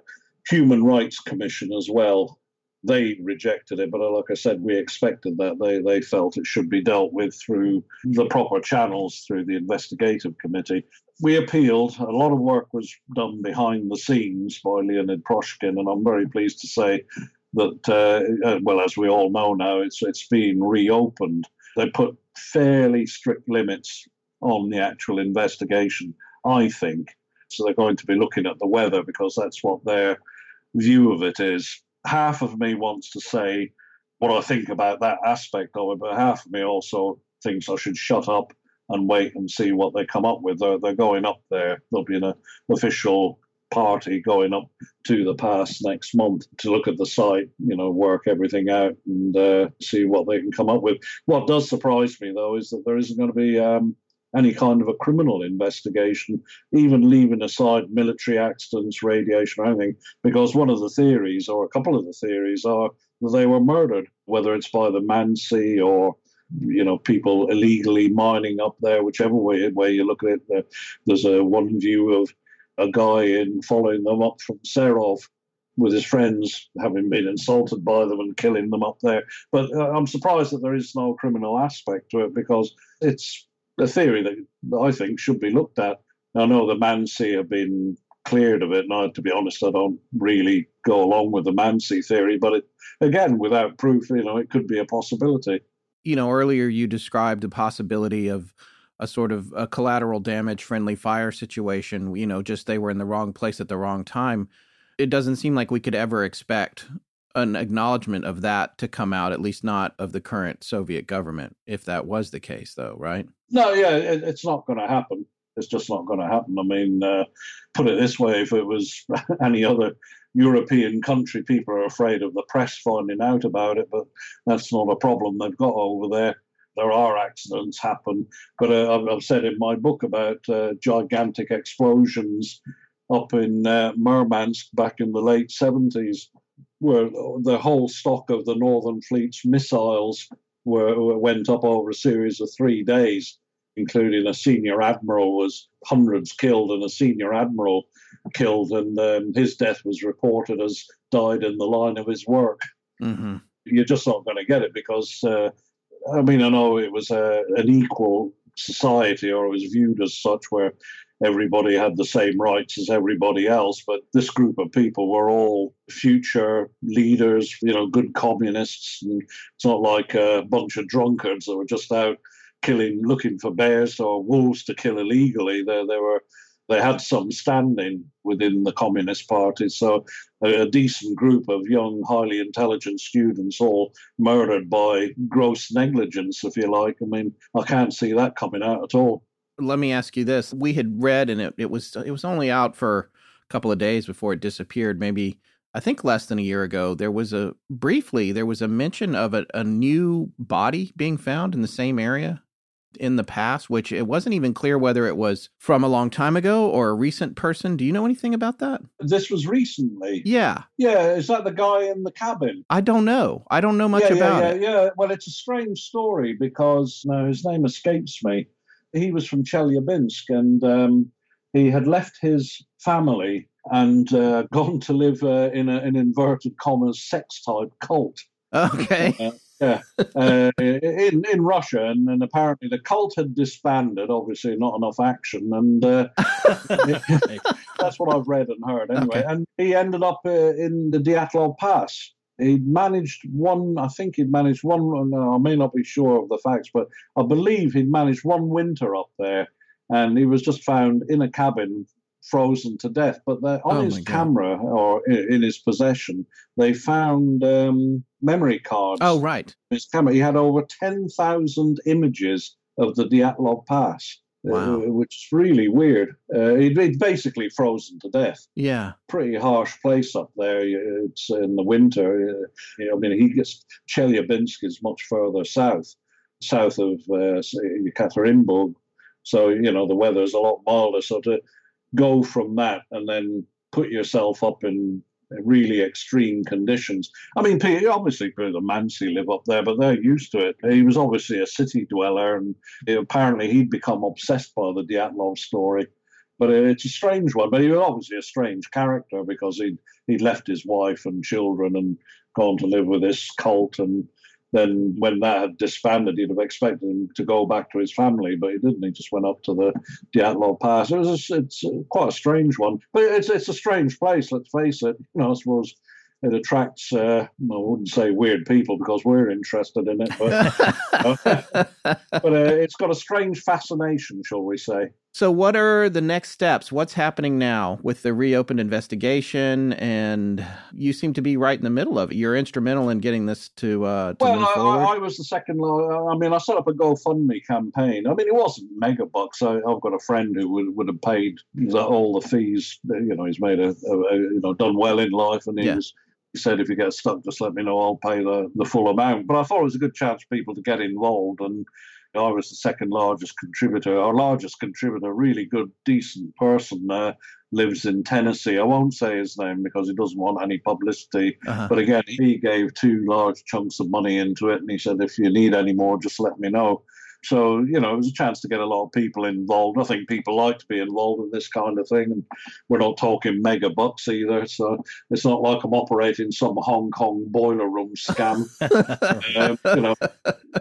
Human Rights Commission as well. They rejected it, but uh, like I said, we expected that. They, they felt it should be dealt with through the proper channels, through the investigative committee we appealed. A lot of work was done behind the scenes by Leonid Proshkin, and I'm very pleased to say that, uh, uh, well, as we all know now, it's it's been reopened. They put fairly strict limits on the actual investigation, I think. So they're going to be looking at the weather because that's what their view of it is. Half of me wants to say what I think about that aspect of it, but half of me also thinks I should shut up and wait and see what they come up with. They're, they're going up there. There'll be an official party going up to the pass next month to look at the site, you know, work everything out and uh, see what they can come up with. What does surprise me, though, is that there isn't going to be um, any kind of a criminal investigation, even leaving aside military accidents, radiation, or anything, because one of the theories, or a couple of the theories, are that they were murdered, whether it's by the Mansi or you know people illegally mining up there, whichever way way you look at it. There's a one view of a guy in following them up from Serov with his friends, having been insulted by them and killing them up there. But uh, I'm surprised that there is no criminal aspect to it because it's a theory that I think should be looked at. I know the Mansi have been cleared of it. Now, to be honest, I don't really go along with the Mansi theory, but it, again, without proof, you know, it could be a possibility. You know, earlier you described the possibility of a sort of a collateral damage friendly fire situation. You know, just they were in the wrong place at the wrong time. It doesn't seem like we could ever expect an acknowledgement of that to come out, at least not of the current Soviet government, if that was the case, though, right? No, yeah, it, it's not going to happen. It's just not going to happen. I mean, uh, put it this way: if it was any other European country, people are afraid of the press finding out about it, but that's not a problem they've got over there there are accidents happen. But uh, I've, said in my book about uh, gigantic explosions up in uh, Murmansk back in the late 70s, where the whole stock of the Northern Fleet's missiles were, went up over a series of three days, including a senior admiral was hundreds killed and a senior admiral killed, and um, his death was reported as died in the line of his work. Mm-hmm. You're just not going to get it because uh, I mean, I know it was a, an equal society, or it was viewed as such, where everybody had the same rights as everybody else. But this group of people were all future leaders, you know, good communists. And it's not like a bunch of drunkards that were just out killing, looking for bears or wolves to kill illegally. They, they were they had some standing within the Communist Party. So a, a, decent group of young, highly intelligent students all murdered by gross negligence, if you like. I mean, I can't see that coming out at all. Let me ask you this: We had read, and it, it was it was only out for a couple of days before it disappeared. Maybe I think less than a year ago. There was a briefly there was a mention of a, a new body being found in the same area in the past, which it wasn't even clear whether it was from a long time ago or a recent person. Do you know anything about that? This was recently. Yeah. Yeah. Is that the guy in the cabin? I don't know. I don't know much yeah, about yeah, it. Yeah, yeah. Well, it's a strange story because no, his name escapes me. He was from Chelyabinsk and um, he had left his family and uh, gone to live uh, in a, an inverted commas sex type cult. Okay. Uh, yeah, uh, in in Russia, and, and, apparently the cult had disbanded. Obviously, not enough action, and uh, that's what I've read and heard anyway. Okay. And he ended up uh, in the Dyatlov Pass. He managed one. I think he'd managed one. I may not be sure of the facts, but I believe he'd managed one winter up there, and he was just found in a cabin frozen to death. But on oh his camera or in, in, his possession, they found um, memory cards. Oh, right. His camera. He had over ten thousand images of the Dyatlov Pass. Uh, wow. Uh, which is really weird. Uh, he'd, he'd, basically frozen to death. Yeah. Pretty harsh place up there. It's in the winter. Uh, you know, I mean, he gets Chelyabinsk is much further south, south of uh, Yekaterinburg. So, you know, the weather's a lot milder. So to go from that and then put yourself up in really extreme conditions. I mean, obviously, the Mansi live up there, but they're used to it. He was obviously a city dweller, and apparently he'd become obsessed by the Dyatlov story. But it's a strange one. But he was obviously a strange character because he'd he'd left his wife and children and gone to live with this cult and then when that had disbanded, you'd have expected him to go back to his family, but he didn't. He just went up to the Dyatlov Pass. It was a, it's quite a strange one, but it's it's a strange place. Let's face it. You know, I suppose it attracts uh, I wouldn't say weird people because we're interested in it, but, but uh, it's got a strange fascination, shall we say? So, what are the next steps? What's happening now with the reopened investigation? And you seem to be right in the middle of it. You're instrumental in getting this to, uh, to well, move forward. I, I was the second. I mean, I set up a GoFundMe campaign. I mean, it wasn't mega bucks. I, have got a friend who would, would have paid all the fees. You know, he's made a, a, a you know done well in life, and he yeah. he said, if you get stuck, just let me know. I'll pay the, the full amount. But I thought it was a good chance for people to get involved. And I was the second largest contributor. Our largest contributor, really good, decent person, uh, lives in Tennessee. I won't say his name because he doesn't want any publicity. Uh-huh. But again, he gave two large chunks of money into it. And he said, if you need any more, just let me know. So, you know, it was a chance to get a lot of people involved. I think people like to be involved in this kind of thing. And we're not talking mega bucks either. So it's not like I'm operating some Hong Kong boiler room scam. um, you know.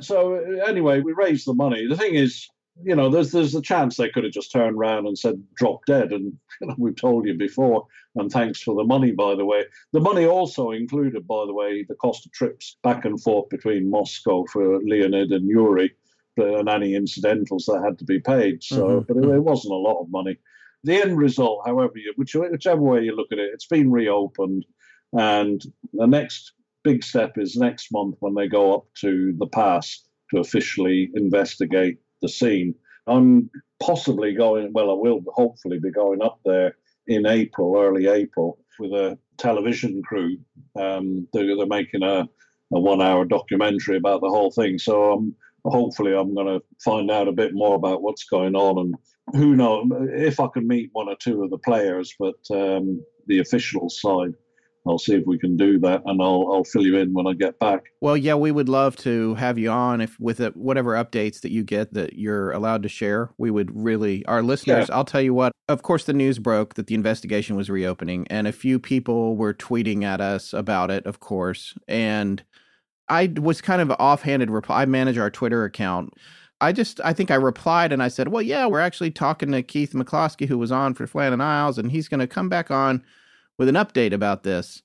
So anyway, we raised the money. The thing is, you know, there's there's a chance they could have just turned around and said drop dead, and you know, we've told you before. And thanks for the money, by the way. The money also included, by the way, the cost of trips back and forth between Moscow for Leonid and Yuri, and any incidentals that had to be paid. So, mm-hmm. but it, it, wasn't a lot of money. The end result, however, you, which, whichever way you look at it, it's been reopened, and the next big step is next month when they go up to the pass to officially investigate the scene. I'm possibly going, well, I will hopefully be going up there in April, early April, with a television crew. Um, they're, they're, making a, a one hour documentary about the whole thing. So I'm hopefully I'm going to find out a bit more about what's going on and who knows if I can meet one or two of the players, but um, the official side I'll see if we can do that, and I'll I'll fill you in when I get back. Well, yeah, we would love to have you on if with it, whatever updates that you get that you're allowed to share. We would really our listeners. Yeah. I'll tell you what. Of course, the news broke that the investigation was reopening, and a few people were tweeting at us about it. Of course, and I was kind of offhanded reply. I manage our Twitter account. I just, I think I replied and I said, well, yeah, we're actually talking to Keith McCloskey, who was on for Flannan Isles, and he's going to come back on with an update about this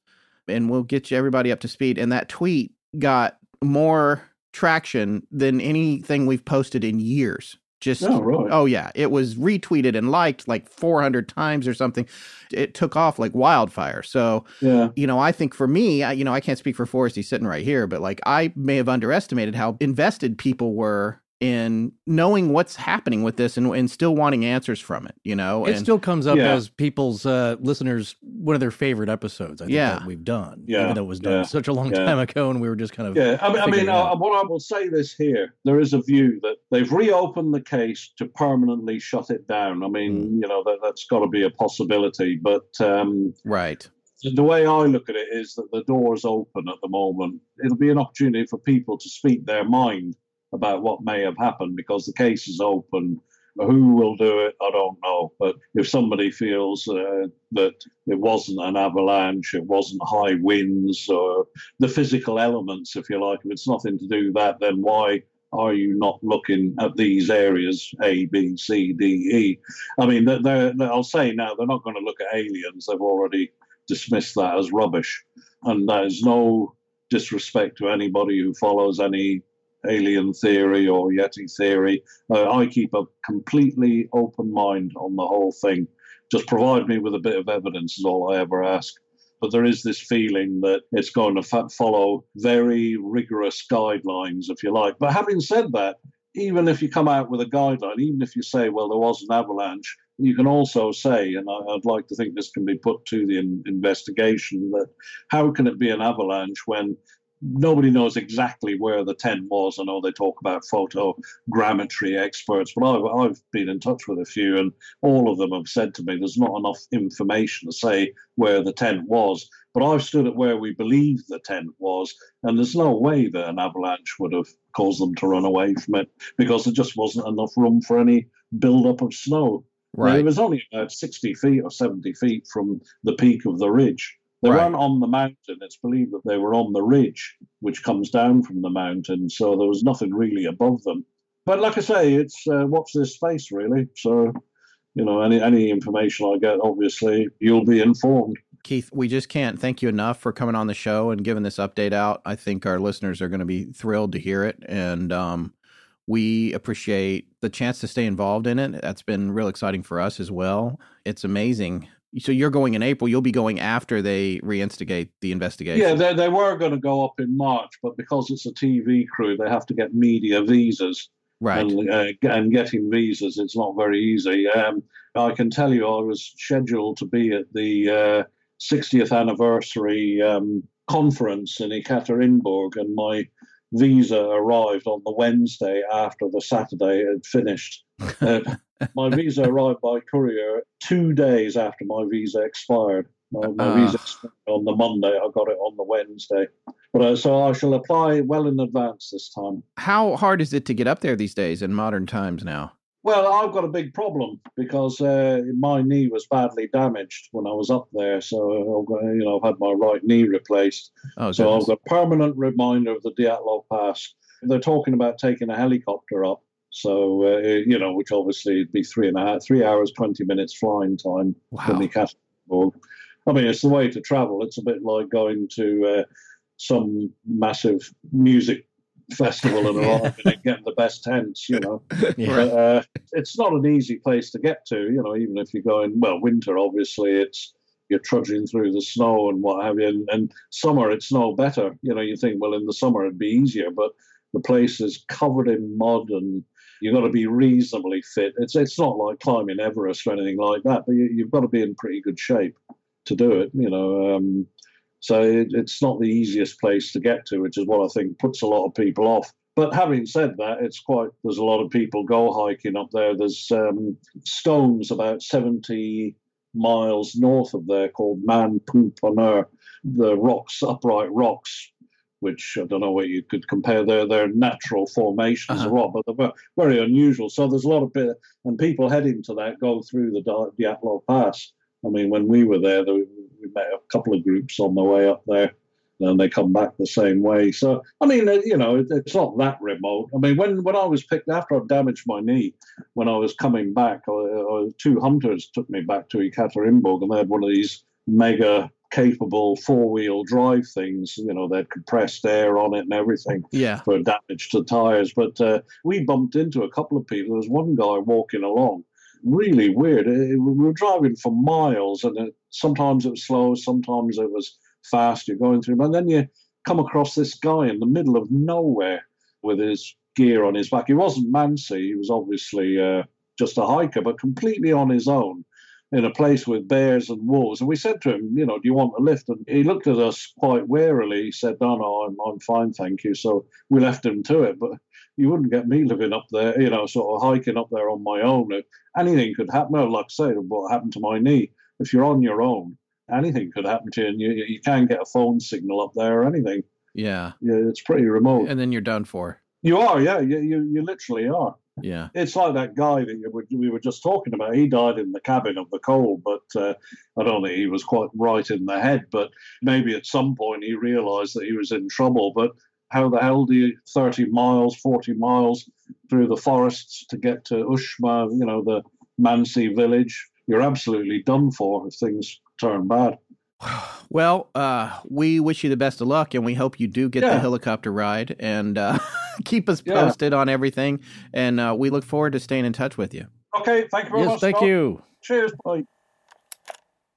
and we'll get you everybody up to speed. And that tweet got more traction than anything we've posted in years. Just oh, really? oh yeah, it was retweeted and liked like 400 times or something. It took off like wildfire. So yeah, you know, I think for me, I, you know, I can't speak for Forrest. He's sitting right here, but like I may have underestimated how invested people were in knowing what's happening with this and, and still wanting answers from it, you know? It and, still comes up yeah. as people's uh, listeners, one of their favorite episodes, I think, yeah. that we've done. Yeah. Even though it was done yeah. such a long time ago and we were just kind of. Yeah. I mean, I mean uh, what I will say this here there is a view that they've reopened the case to permanently shut it down. I mean, mm. you know, that, that's got to be a possibility. But. Um, right the way I look at it is that the door is open at the moment. It'll be an opportunity for people to speak their mind about what may have happened because the case is open. Who will do it? I don't know. But if somebody feels uh, that it wasn't an avalanche, it wasn't high winds, or the physical elements, if you like, if it's nothing to do with that, then why are you not looking at these areas A, B, C, D, E? I mean, they're, they're, I'll say now they're not going to look at aliens. They've already dismissed that as rubbish, and there's no disrespect to anybody who follows any alien theory or Yeti theory. Uh, I keep a completely open mind on the whole thing. Just provide me with a bit of evidence, is all I ever ask. But there is this feeling that it's going to fa- follow very rigorous guidelines, if you like. But having said that, even if you come out with a guideline, even if you say, well, there was an avalanche, you can also say, and I, would like to think this can be put to the in, investigation, that how can it be an avalanche when nobody knows exactly where the tent was. I know they talk about photogrammetry experts, but I've, I've been in touch with a few, and all of them have said to me there's not enough information to say where the tent was. But I've stood at where we believe the tent was, and there's no way that an avalanche would have caused them to run away from it because there just wasn't enough room for any build-up of snow. Right. it was only about 60 feet or 70 feet from the peak of the ridge. They right. weren't on the mountain. It's believed that they were on the ridge, which comes down from the mountain. So there was nothing really above them. But like I say, it's uh, watch this space, really. So, you know, any any information I get, obviously, you'll be informed. Keith, we just can't thank you enough for coming on the show and giving this update out. I think our listeners are going to be thrilled to hear it. And um, we appreciate the chance to stay involved in it. That's been real exciting for us as well. It's amazing so you're going in April. You'll be going after they reinstigate the investigation. Yeah, they, they were going to go up in March, but because it's a TV crew, they have to get media visas. Right. And, uh, and getting visas, it's not very easy. Um, I can tell you, I was scheduled to be at the uh, 60th anniversary um, conference in Ekaterinburg, and my visa arrived on the Wednesday after the Saturday had finished. Uh, my visa arrived by courier two days after my visa expired. My, my uh. visa expired on the Monday. I got it on the Wednesday. But uh, so I shall apply well in advance this time. How hard is it to get up there these days in modern times now? Well, I've got a big problem because uh, my knee was badly damaged when I was up there. So I've you know, I've had my right knee replaced. Oh, so goodness. I've got a permanent reminder of the Dyatlov Pass. They're talking about taking a helicopter up. So uh, you know, which obviously would be three and a half, three hours, twenty minutes flying time from Wow. Ekaterinburg. I mean, it's the way to travel. It's a bit like going to uh, some massive music festival and arriving and getting the best tents. You know, Yeah. but, uh, it's not an easy place to get to. You know, even if you're going well, winter obviously it's you're trudging through the snow and what have you. And, and summer it's no better. You know, you think well in the summer it'd be easier, but the place is covered in mud and you've got to be reasonably fit. It's it's not like climbing Everest or anything like that, but you, you've got to be in pretty good shape to do it. You know. Um, so it, it's not the easiest place to get to, which is what I think puts a lot of people off. But having said that, it's quite. There's a lot of people go hiking up there. There's um, stones about 70 miles north of there called Manpupuner, the rocks, upright rocks, which I don't know what you could compare. They're they're natural formations Uh-huh. of rock, but they're very unusual. So there's a lot of bit, and people heading to that go through the Di- Dyatlov Pass. I mean, when we were there, there, we met a couple of groups on the way up there, and they come back the same way. So, I mean, you know, it, it's not that remote. I mean, when, when I was picked after I damaged my knee, when I was coming back, uh, uh, two hunters took me back to Ekaterinburg, and they had one of these mega capable four wheel drive things. You know, they had compressed air on it and everything Yeah. for damage to tires. But uh, we bumped into a couple of people. There was one guy walking along, really weird. Uh, We were driving for miles, and it, sometimes it was slow, sometimes it was fast. You're going through, and then you come across this guy in the middle of nowhere with his gear on his back. He wasn't Mansi. He was obviously uh, just a hiker, but completely on his own. In a place with bears and wolves, and we said to him, "You know, do you want a lift?" And he looked at us quite warily. He said, "No, no, I'm, I'm fine, thank you." So we left him to it. But you wouldn't get me living up there, you know, sort of hiking up there on my own. Anything could happen. Well, like I say, what happened to my knee? If you're on your own, anything could happen to you, and you, you can't get a phone signal up there or anything. Yeah. Yeah, it's pretty remote. And then you're done for. You are, yeah, you, you, you literally are. Yeah. It's like that guy that we were just talking about. He died in the cabin of the coal, but uh, I don't think he was quite right in the head. But maybe at some point he realised that he was in trouble. But how the hell do you 30 miles, 40 miles through the forests to get to Ushma, you know, the Mansi village? You're absolutely done for if things turn bad. Well, uh, we wish you the best of luck, and we hope you do get the helicopter ride, and uh, keep us Yeah. posted on everything. And uh, we look forward to staying in touch with you. Okay, thank you very Yes, much. thank Scott. you. Cheers. Bye.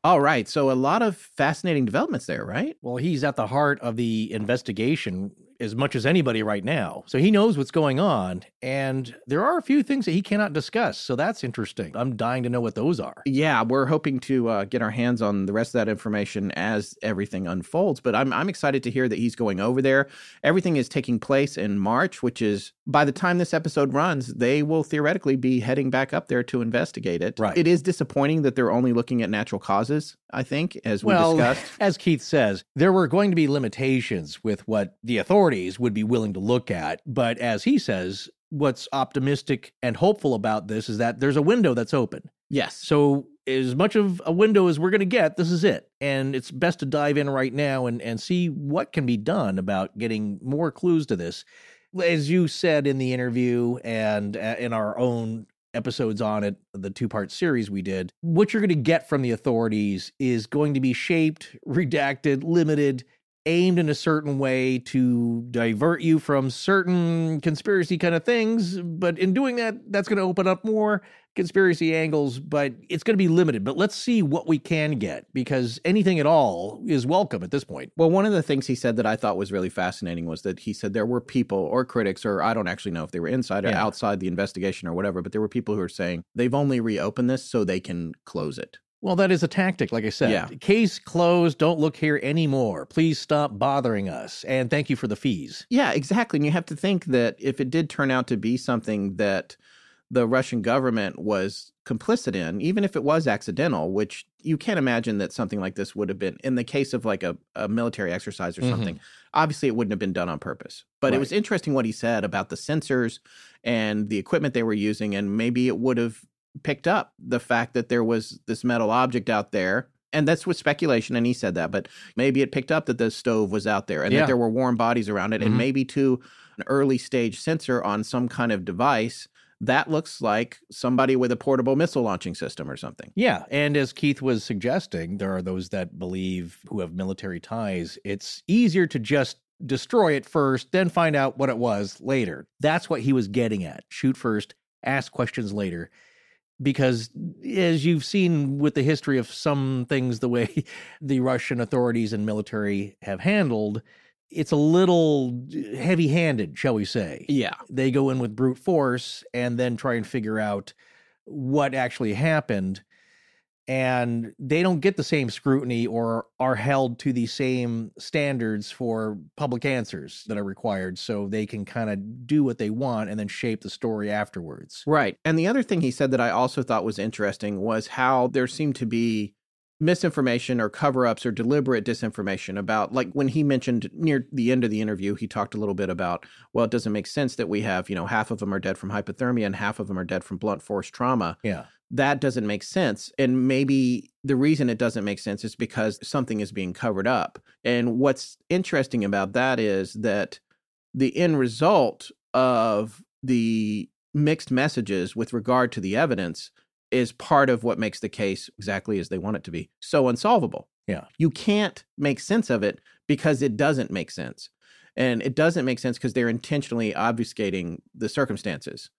All right. So a lot of fascinating developments there, right? Well, he's at the heart of the investigation as much as anybody right now. So he knows what's going on. And there are a few things that he cannot discuss. So that's interesting. I'm dying to know what those are. Yeah, we're hoping to uh, get our hands on the rest of that information as everything unfolds. But I'm I'm excited to hear that he's going over there. Everything is taking place in March, which is by the time this episode runs, they will theoretically be heading back up there to investigate it. Right. It is disappointing that they're only looking at natural causes. I think, as we well, discussed. as Keith says, there were going to be limitations with what the authorities would be willing to look at. But as he says, what's optimistic and hopeful about this is that there's a window that's open. Yes. So, as much of a window as we're going to get, this is it. And it's best to dive in right now and, and see what can be done about getting more clues to this. As you said in the interview and uh, in our own episodes on it, the two part series we did, what you're going to get from the authorities is going to be shaped, redacted, limited, aimed in a certain way to divert you from certain conspiracy kind of things. But in doing that, that's going to open up more conspiracy angles, but it's going to be limited. But let's see what we can get because anything at all is welcome at this point. Well, one of the things he said that I thought was really fascinating was that he said there were people or critics, or I don't actually know if they were inside or Yeah. outside the investigation or whatever, but there were people who were saying they've only reopened this so they can close it. Well, that is a tactic, like I said. Yeah. Case closed. Don't look here anymore. Please stop bothering us. And thank you for the fees. Yeah, exactly. And you have to think that if it did turn out to be something that the Russian government was complicit in, even if it was accidental, which you can't imagine that something like this would have been in the case of like a, a military exercise or Mhm. something. Obviously, it wouldn't have been done on purpose. But it was interesting what he said about the sensors and the equipment they were using, and maybe it would have picked up the fact that there was this metal object out there. And that's with speculation, and he said that, but maybe it picked up that the stove was out there and Yeah. that there were warm bodies around it, Mhm. and maybe to an early stage sensor on some kind of device that looks like somebody with a portable missile launching system or something. Yeah. And as Keith was suggesting, there are those that believe who have military ties, it's easier to just destroy it first, then find out what it was later. That's what he was getting at. Shoot first, ask questions later. Because as you've seen with the history of some things, the way the Russian authorities and military have handled, it's a little heavy handed, shall we say Yeah. they go in with brute force and then try and figure out what actually happened and they don't get the same scrutiny or are held to the same standards for public answers that are required so they can kind of do what they want and then shape the story afterwards Right. And the other thing he said that I also thought was interesting was how there seemed to be misinformation or cover ups or deliberate disinformation about, like when he mentioned near the end of the interview, he talked a little bit about, well, it doesn't make sense that we have, you know, half of them are dead from hypothermia and half of them are dead from blunt force trauma. yeah That doesn't make sense. And maybe the reason it doesn't make sense is because something is being covered up. And what's interesting about that is that the end result of the mixed messages with regard to the evidence is part of what makes the case exactly as they want it to be so unsolvable. Yeah. You can't make sense of it because it doesn't make sense. And it doesn't make sense because they're intentionally obfuscating the circumstances.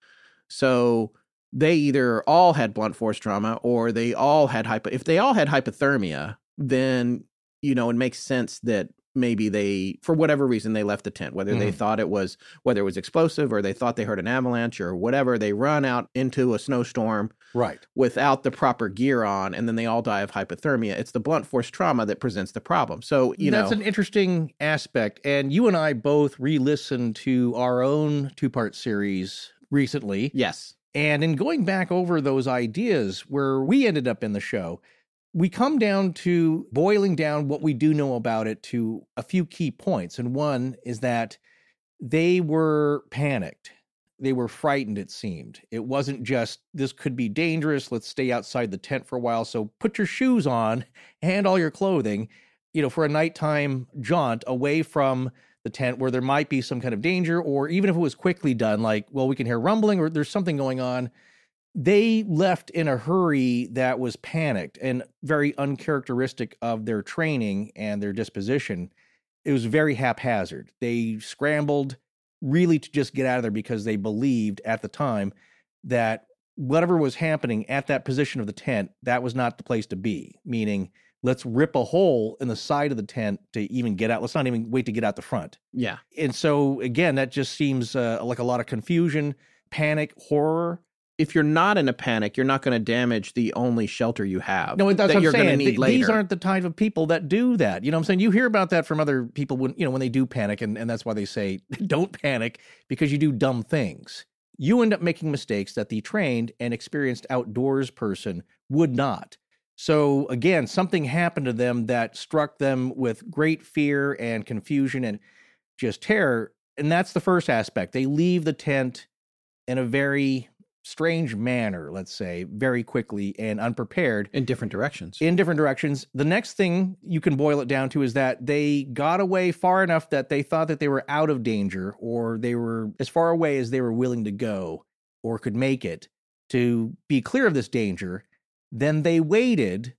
So they either all had blunt force trauma or they all had hypo. If they all had hypothermia, then you know it makes sense that maybe they, for whatever reason, they left the tent. Whether they Mhm. thought it was whether it was explosive or they thought they heard an avalanche or whatever, they run out into a snowstorm right without the proper gear on, and then they all die of hypothermia. It's the blunt force trauma that presents the problem. So you that's know, that's an interesting aspect and you and i both re-listened to our own two-part series recently yes, And in going back over those ideas where we ended up in the show, we come down to boiling down what we do know about it to a few key points. And one is that they were panicked. They were frightened, it seemed. It wasn't just, this could be dangerous. Let's stay outside the tent for a while. So put your shoes on and all your clothing, you know, for a nighttime jaunt away from the tent where there might be some kind of danger, or even if it was quickly done, like, well, we can hear rumbling or there's something going on. They left in a hurry that was panicked and very uncharacteristic of their training and their disposition. It was very haphazard. They scrambled really to just get out of there because they believed at the time that whatever was happening at that position of the tent, that was not the place to be. Meaning, let's rip a hole in the side of the tent to even get out. Let's not even wait to get out the front. yeah, And so, again, that just seems uh, like a lot of confusion, panic, horror. if you're not in a panic, you're not going to damage the only shelter you have. No, that's that what you're I'm saying. need Th- later. These aren't the type of people that do that. You know what I'm saying? You hear about that from other people when, you know, when they do panic, and, and that's why they say, don't panic because you do dumb things. You end up making mistakes that the trained and experienced outdoors person would not. So, again, something happened to them that struck them with great fear and confusion and just terror. And that's the first aspect. They leave the tent in a very strange manner, let's say, very quickly and unprepared in different directions. in different directions. The next thing you can boil it down to is that they got away far enough that they thought that they were out of danger or they were as far away as they were willing to go or could make it to be clear of this danger. Then they waited.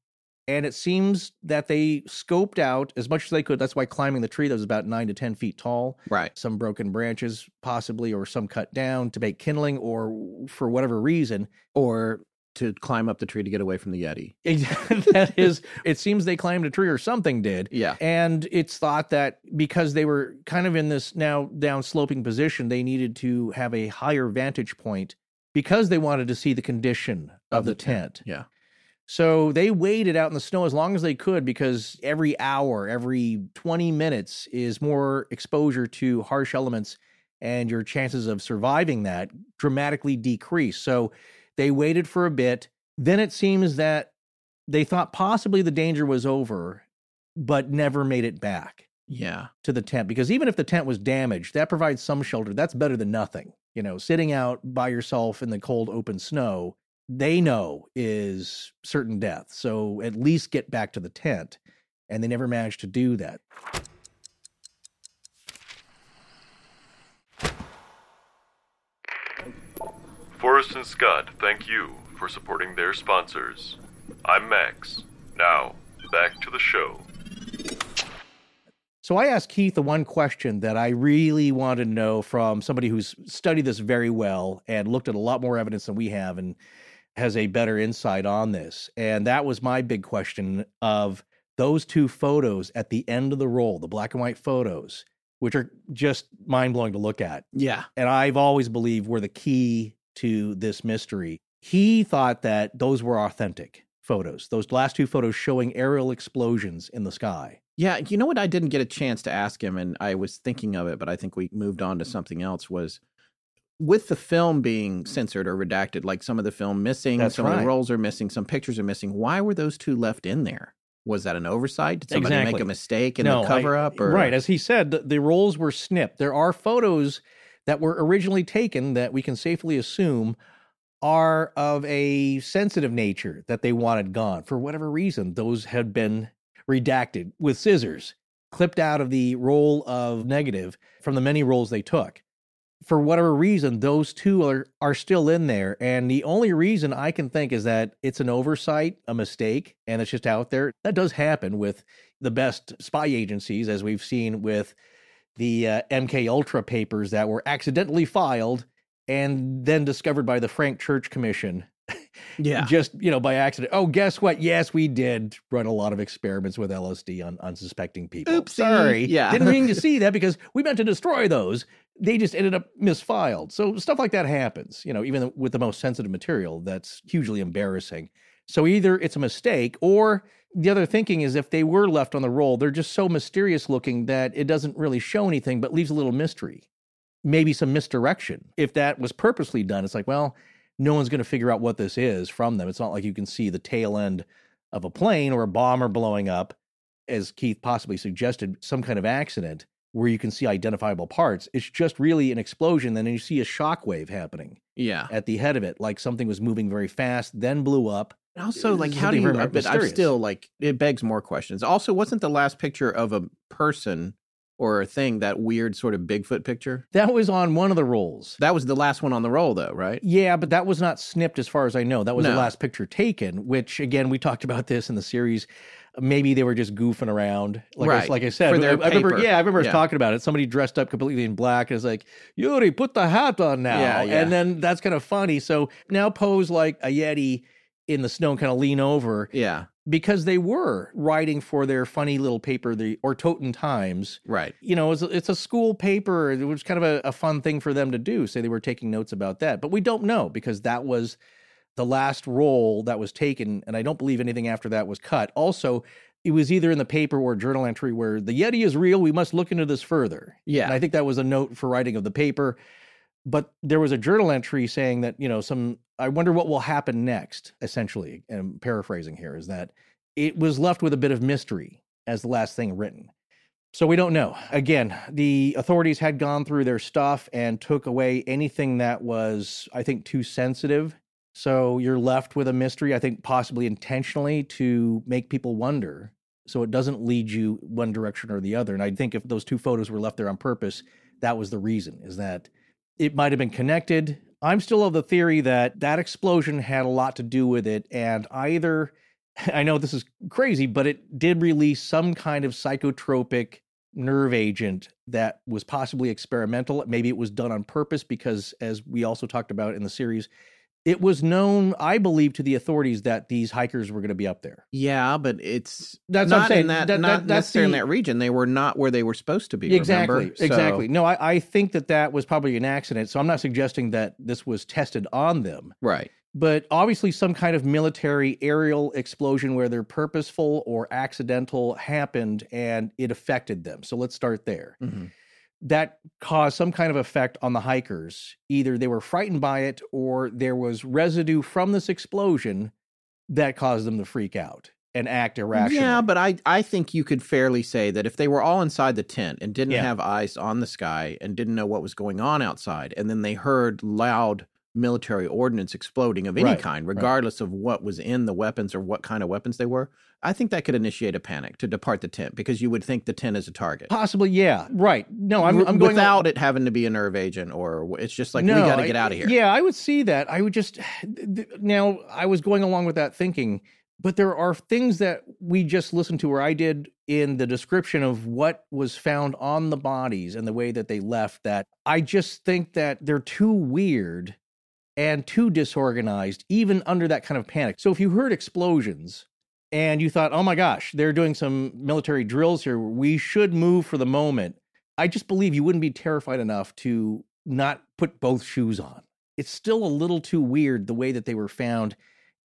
And it seems that they scoped out as much as they could. That's why climbing the tree that was about nine to 10 feet tall, right. some broken branches, possibly, or some cut down to make kindling, or for whatever reason, Or to climb up the tree to get away from the Yeti. that is, it seems they climbed a tree or something did. Yeah. And it's thought that because they were kind of in this now down sloping position, they needed to have a higher vantage point because they wanted to see the condition of, the, tent. Yeah. So they waited out in the snow as long as they could because every hour, every 20 minutes is more exposure to harsh elements and your chances of surviving that dramatically decrease. So they waited for a bit. Then it seems that they thought possibly the danger was over, but never made it back Yeah. to the tent because even if the tent was damaged, that provides some shelter. That's better than nothing. You know, sitting out by yourself in the cold, open snow, they know is certain death. So at least get back to the tent. And they never managed to do that. Forrest and Scott thank you for supporting their sponsors. I'm Max. Now, back to the show. So I asked Keith the one question that I really wanted to know from somebody who's studied this very well and looked at a lot more evidence than we have and has a better insight on this. And that was my big question of those two photos at the end of the roll, the black and white photos, which are just mind blowing to look at. Yeah. And I've always believed were the key to this mystery. He thought that those were authentic photos, those last two photos showing aerial explosions in the sky. Yeah, you know what I didn't get a chance to ask him and I was thinking of it, but I think we moved on to something else was with the film being censored or redacted, like some of the film missing, That's some of the rolls are missing, some pictures are missing. Why were those two left in there? Was that an oversight? Did somebody make a mistake in No, the I- cover up? Or Right. As he said, the, the rolls were snipped. There are photos that were originally taken that we can safely assume are of a sensitive nature that they wanted gone. For whatever reason, those had been redacted with scissors, clipped out of the roll of negative from the many rolls they took. For whatever reason, those two are, are still in there. And the only reason I can think is that it's an oversight, a mistake, and it's just out there. That does happen with the best spy agencies, as we've seen with the uh, MK Ultra papers that were accidentally filed and then discovered by the Frank Church Commission. Yeah. Just, you know, by accident. Oh, guess what? Yes, we did run a lot of experiments with LSD on unsuspecting people. Oops. Sorry. Yeah. Didn't mean to see that because we meant to destroy those. They just ended up misfiled. So stuff like that happens, you know, even with the most sensitive material, that's hugely embarrassing. So either it's a mistake or the other thinking is if they were left on the roll, they're just so mysterious looking that it doesn't really show anything but leaves a little mystery. Maybe some misdirection. If that was purposely done, it's like, well, no one's going to figure out what this is from them. It's not like you can see the tail end of a plane or a bomber blowing up, as Keith possibly suggested, some kind of accident where you can see identifiable parts. It's just really an explosion. Then you see a shock wave happening Yeah. at the head of it, like something was moving very fast, then blew up. Also, like, how do you? But I'm still like, it begs more questions. Also, wasn't the last picture of a person or a thing that weird sort of Bigfoot picture? That was on one of the rolls. That was the last one on the roll, though, right? Yeah, but that was not snipped as far as I know. That was the last picture taken, which again, we talked about this in the series. Maybe they were just goofing around. Like, I, like I said, I, I remember, yeah, I remember Yeah. talking about it. Somebody dressed up completely in black and is like, Yuri, put the hat on now. Yeah, yeah. And then that's kind of funny. So now pose like a Yeti in the snow and kind of lean over Yeah. because they were writing for their funny little paper, the Otorten Times. Right. you know, it's a, it's a school paper. It was kind of a, a fun thing for them to do. Say they were taking notes about that, but we don't know because that was the last roll that was taken, and I don't believe anything after that was cut. Also, it was either in the paper or journal entry where the Yeti is real. We must look into this further. Yeah. and I think that was a note for writing of the paper. But there was a journal entry saying that you know some. I wonder what will happen next. Essentially, and I'm paraphrasing here is that it was left with a bit of mystery as the last thing written. So we don't know. Again, the authorities had gone through their stuff and took away anything that was, I think, too sensitive. So you're left with a mystery, I think, possibly intentionally to make people wonder. So it doesn't lead you one direction or the other. And I think if those two photos were left there on purpose, that was the reason, is that it might have been connected. I'm still of the theory that that explosion had a lot to do with it. And either, I know this is crazy, but it did release some kind of psychotropic nerve agent that was possibly experimental. Maybe it was done on purpose because, as we also talked about in the series, it was known, I believe, to the authorities that these hikers were going to be up there. Yeah, but it's That's not saying. in that, That- not that- that's necessarily the- in that region. They were not where they were supposed to be. Exactly. So- Exactly. No, I, I think that that was probably an accident. So I'm not suggesting that this was tested on them. right. but obviously some kind of military aerial explosion where they're purposeful or accidental happened and it affected them. So let's start there. Mhm. That caused some kind of effect on the hikers. Either they were frightened by it or there was residue from this explosion that caused them to freak out and act irrationally. Yeah, but I, I think you could fairly say that if they were all inside the tent and didn't Yeah. have eyes on the sky and didn't know what was going on outside, and then they heard loud military ordnance exploding of any Right, kind, right. regardless of what was in the weapons or what kind of weapons they were, I think that could initiate a panic to depart the tent because you would think the tent is a target. Possibly, yeah. Right. No, I'm, I'm going without it having to be a nerve agent or it's just like we got to get out of here. Yeah, I would see that. I would just now I was going along with that thinking, but there are things that we just listened to, or I did in the description of what was found on the bodies and the way that they left. That I just think that they're too weird and too disorganized, even under that kind of panic. So if you heard explosions. And you thought, oh my gosh, they're doing some military drills here. We should move for the moment. I just believe you wouldn't be terrified enough to not put both shoes on. It's still a little too weird the way that they were found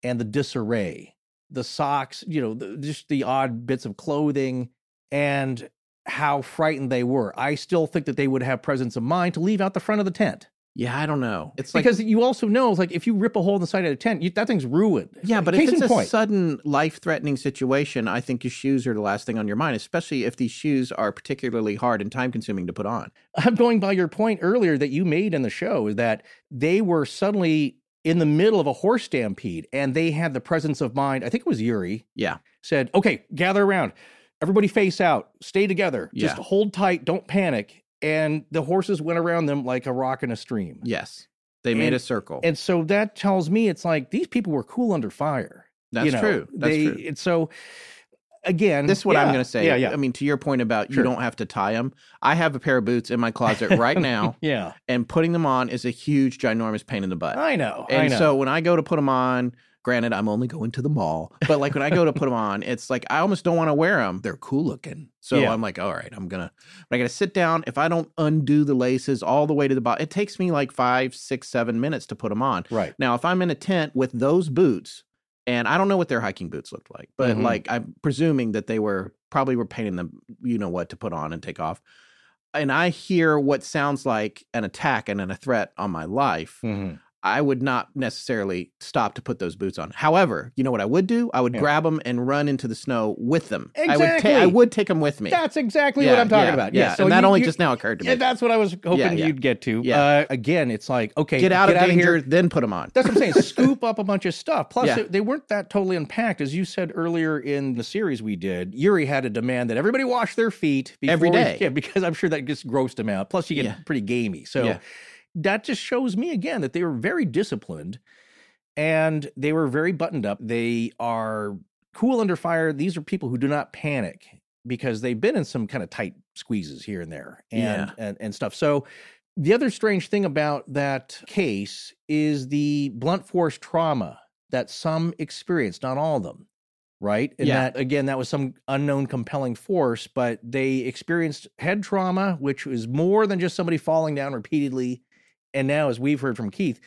and the disarray, the socks, you know, the, just the odd bits of clothing and how frightened they were. I still think that they would have presence of mind to leave out the front of the tent. Yeah, I don't know. It's like because you also know, like if you rip a hole in the side of the tent, you, that thing's ruined. Yeah, but Case if it's a point. sudden life threatening situation, I think your shoes are the last thing on your mind, especially if these shoes are particularly hard and time consuming to put on. I'm going by your point earlier that you made in the show is that they were suddenly in the middle of a horse stampede and they had the presence of mind. I think it was Yuri Yeah. said, "Okay, gather around. Everybody face out. Stay together. Just Yeah. hold tight. Don't panic." And the horses went around them like a rock in a stream. Yes. They made And- a circle. And so that tells me it's like these people were cool under fire. That's you know? true. That's they, true. And so again, This is what I'm going to say. Yeah, yeah. I mean, to your point about Sure. you don't have to tie them. I have a pair of boots in my closet right now, yeah. and putting them on is a huge, ginormous pain in the butt. I know. I and know. so when I go to put them on, granted, I'm only going to the mall, but like when I go to put them on, it's like I almost don't want to wear them. They're cool looking. So Yeah. I'm like, all right, I'm gonna, but I gotta sit down. If I don't undo the laces all the way to the bottom, it takes me like five, six, seven minutes to put them on. right. Now, if I'm in a tent with those boots, and I don't know what their hiking boots looked like, but Mhm. like I'm presuming that they were probably were painting them, you know what, to put on and take off. And I hear what sounds like an attack and a threat on my life. Mhm. I would not necessarily stop to put those boots on. However, you know what I would do? I would Yeah. grab them and run into the snow with them. I would Exactly. I would take them with me. That's exactly what I'm talking yeah, about. Yeah, Yeah. So and that you- only you- just now occurred to me. Yeah, that's what I was hoping Yeah, yeah. you'd get to. Yeah. Uh, again, it's like okay, get out of outta danger, here. then put them on. That's what I'm saying. Scoop up a bunch of stuff. Plus, Yeah. they, they weren't that totally unpacked, as you said earlier in the series we did. Yuri had a demand that everybody wash their feet before Every we- yeah, because I'm sure that just grossed him out. Plus, you get Yeah. pretty gamey. So Yeah. That just shows me again that they were very disciplined and they were very buttoned up. They are cool under fire. These are people who do not panic because they've been in some kind of tight squeezes here and there and, Yeah. and, and stuff. So the other strange thing about that case is the blunt force trauma that some experienced, not all of them. Right. And Yeah. that, again, that was some unknown compelling force, but they experienced head trauma, which was more than just somebody falling down repeatedly. And now, as we've heard from Keith,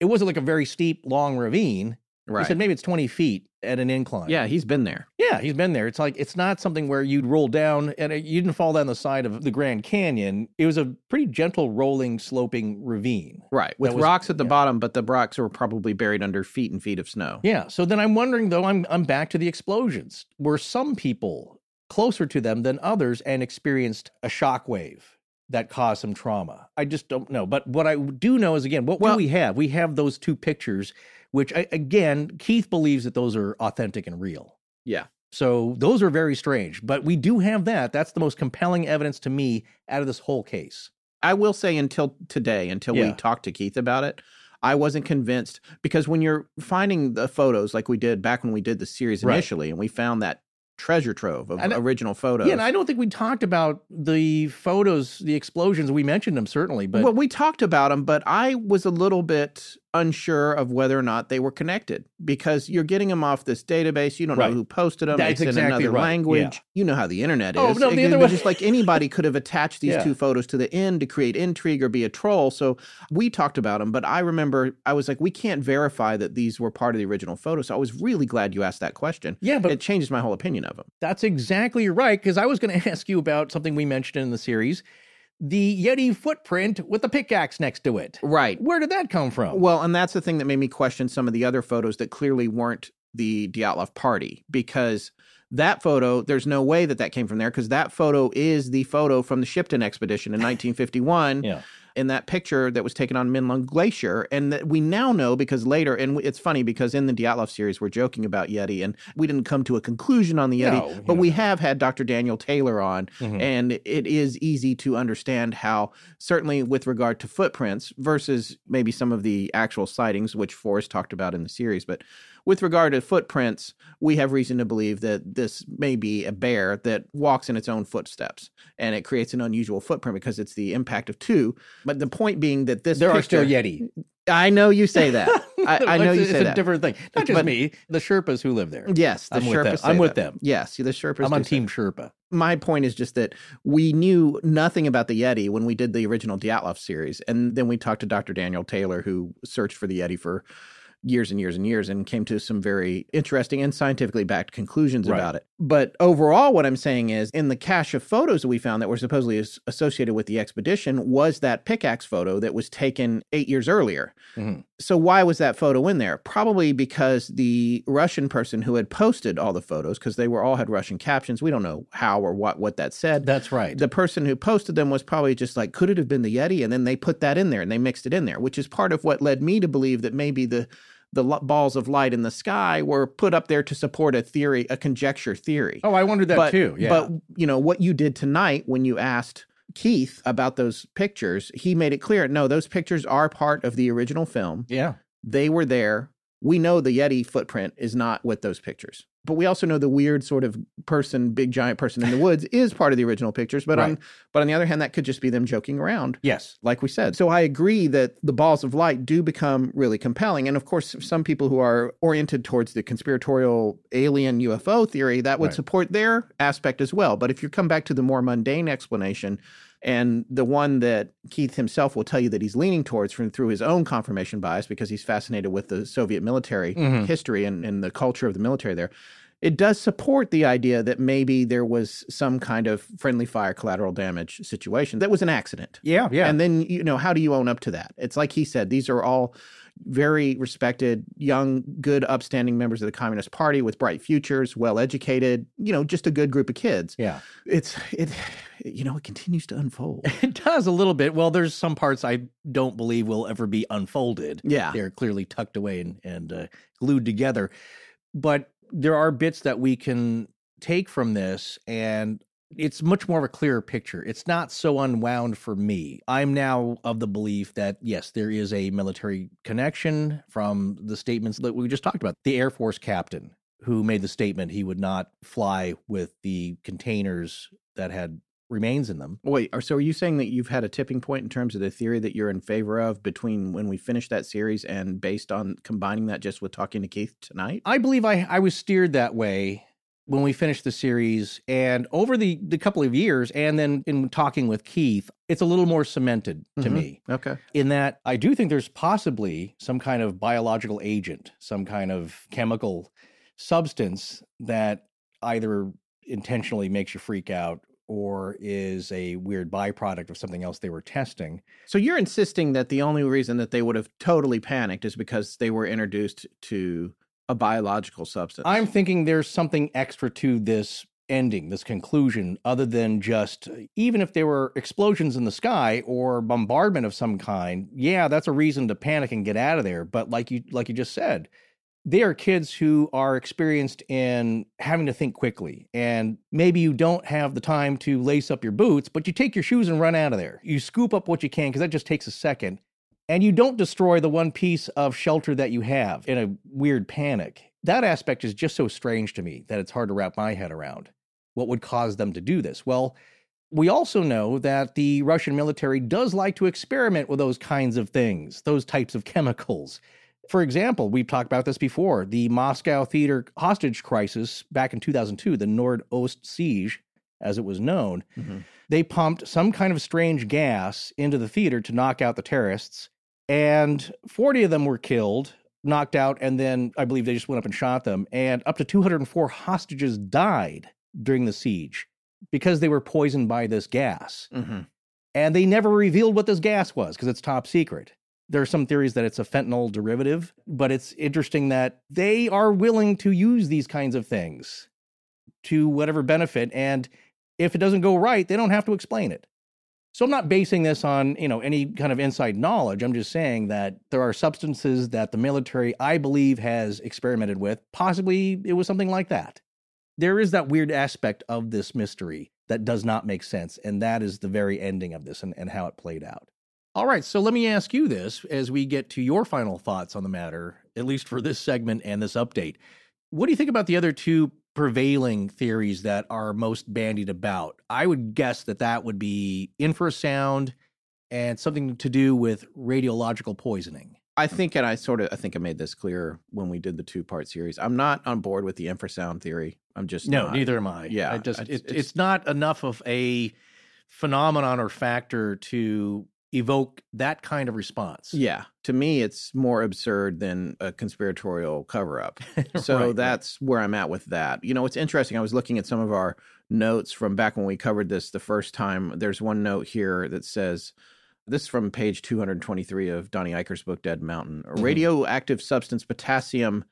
it wasn't like a very steep, long ravine. Right. He said maybe it's 20 feet at an incline. yeah, he's been there. Yeah, he's been there. It's like it's not something where you'd roll down and it- you didn't fall down the side of the Grand Canyon. It was a pretty gentle, rolling, sloping ravine. Right. With was- rocks at the yeah. bottom, but the rocks were probably buried under feet and feet of snow. Yeah. So then I'm wondering though, I'm I'm back to the explosions. Were some people closer to them than others and experienced a shock wave that caused some trauma? I just don't know. But what I do know is again, what Well- do we have? We have those two pictures, which I, again, Keith believes that those are authentic and real. Yeah. So those are very strange, but we do have that. That's the most compelling evidence to me out of this whole case. I will say until today, until we talked to Keith about it, I wasn't convinced because when you're finding the photos like we did back when we did the series Right. initially, and we found that treasure trove of And- original photos. Yeah, and I don't think we talked about the photos, the explosions. We mentioned them certainly, but well, we talked about them, but I was a little bit unsure of whether or not they were connected because you're getting them off this database. You don't Right. know who posted them. That's it's in exactly another right. language. Yeah. You know how the internet oh, is. Oh, no, It the could other way- just like anybody could have attached these Yeah. two photos to the end to create intrigue or be a troll. So we talked about them, but I remember I was like, we can't verify that these were part of the original photo. So I was really glad you asked that question. yeah, but it changes my whole opinion of them. That's exactly right. Because I was going to ask you about something we mentioned in the series the Yeti footprint with the pickaxe next to it. Right. Where did that come from? Well, and that's the thing that made me question some of the other photos that clearly weren't the Dyatlov party because that photo, there's no way that that came from there because that photo is the photo from the Shipton expedition in 1951. Yeah. In that picture that was taken on Menlung Glacier, and that we now know because later, and it's funny because in the Dyatlov series we're joking about Yeti, and we didn't come to a conclusion on the Yeti, No, but yeah. we have had Dr. Daniel Taylor on, Mhm. and it is easy to understand how, certainly with regard to footprints versus maybe some of the actual sightings, which Forrest talked about in the series, but with regard to footprints, we have reason to believe that this may be a bear that walks in its own footsteps, and it creates an unusual footprint because it's the impact of two. But the point being that this There are still Yeti. I know you say that. I, I know you it's a that. different thing. Not just But- me, the Sherpas who live there. Yes, the I'm with. Sherpas. say I'm with that. them. Yes, the Sherpas. I'm on say Team Sherpa. my point is just that we knew nothing about the Yeti when we did the original Dyatlov series. And then we talked to Dr. Daniel Taylor, who searched for the Yeti for years and years and years and came to some very interesting and scientifically backed conclusions Right. about it. But overall, what I'm saying is in the cache of photos that we found that were supposedly as- associated with the expedition was that pickaxe photo that was taken eight years earlier. Mhm. So why was that photo in there? Probably because the Russian person who had posted all the photos, because they were all had Russian captions. We don't know how or what what that said. That's right. The person who posted them was probably just like, could it have been the Yeti? And then they put that in there and they mixed it in there, which is part of what led me to believe that maybe the the lo- balls of light in the sky were put up there to support a theory, a conjecture theory. oh, I wondered that but, too. Yeah. But you know what you did tonight when you asked Keith about those pictures, he made it clear. No, those pictures are part of the original film. yeah. They were there. We know the Yeti footprint is not with those pictures. But we also know the weird sort of person, big giant person in the woods is part of the original pictures. But on but on the other hand, that could just be them joking around Yes. like we said. So I agree that the balls of light do become really compelling. And of course, some people who are oriented towards the conspiratorial alien UFO theory, that would Right. support their aspect as well. But if you come back to the more mundane explanation, and the one that Keith himself will tell you that he's leaning towards from through his own confirmation bias because he's fascinated with the Soviet military Mhm. history and, and the culture of the military there. It does support the idea that maybe there was some kind of friendly fire collateral damage situation that was an accident. Yeah. Yeah. And then, you know, how do you own up to that? It's like he said, these are all very respected, young, good, upstanding members of the Communist Party with bright futures, well educated, you know, just a good group of kids. yeah. It's, it, you know, it continues to unfold. It does a little bit. Well, there's some parts I don't believe will ever be unfolded. Yeah. They're clearly tucked away and, and uh, glued together. But there are bits that we can take from this, and it's much more of a clearer picture. It's not so unwound for me. I'm now of the belief that, yes, there is a military connection from the statements that we just talked about. The Air Force captain who made the statement he would not fly with the containers that had remains in them. Wait, so are you saying that you've had a tipping point in terms of the theory that you're in favor of between when we finish that series and based on combining that just with talking to Keith tonight? I believe I I was steered that way when we finished the series and over the the couple of years and then in talking with Keith it's a little more cemented to Mhm. me Okay. in that I do think there's possibly some kind of biological agent some kind of chemical substance that either intentionally makes you freak out or is a weird byproduct of something else they were testing So you're insisting that the only reason that they would have totally panicked is because they were introduced to a biological substance. I'm thinking there's something extra to this ending, this conclusion, other than just even if there were explosions in the sky or bombardment of some kind, yeah, that's a reason to panic and get out of there. But like you like you just said, they are kids who are experienced in having to think quickly. And maybe you don't have the time to lace up your boots, but you take your shoes and run out of there. You scoop up what you can because that just takes a second and you don't destroy the one piece of shelter that you have in a weird panic. That aspect is just so strange to me that it's hard to wrap my head around. What would cause them to do this? Well, we also know that the Russian military does like to experiment with those kinds of things, those types of chemicals. For example, we've talked about this before the Moscow theater hostage crisis back in 2002, the Nord Ost siege, as it was known. Mhm. They pumped some kind of strange gas into the theater to knock out the terrorists, and 40 of them were killed, knocked out, and then I believe they just went up and shot them. And up to 204 hostages died during the siege because they were poisoned by this gas. Mhm. And they never revealed what this gas was because it's top secret. There are some theories that it's a fentanyl derivative, but it's interesting that they are willing to use these kinds of things to whatever benefit. And if it doesn't go right, they don't have to explain it. So I'm not basing this on, you know, any kind of inside knowledge. I'm just saying that there are substances that the military, I believe, has experimented with. Possibly it was something like that. There is that weird aspect of this mystery that does not make sense. And that is the very ending of this and, and how it played out. All right, so let me ask you this as we get to your final thoughts on the matter, at least for this segment and this update. What do you think about the other two prevailing theories that are most bandied about? I would guess that that would be infrasound and something to do with radiological poisoning. I think, and I sort of, I think I made this clear when we did the two part series. I'm not on board with the infrasound theory. I'm just no, not. neither am I. Yeah, I just it's- it, it's not enough of a phenomenon or factor to evoke that kind of response. Yeah, to me, it's more absurd than a conspiratorial cover up. So Right, right. that's where I'm at with that. You know, it's interesting. I was looking at some of our notes from back when we covered this the first time. There's one note here that says, this is from page 223 of Donnie Eichar's book, Dead Mountain. A Mhm. radioactive substance, potassium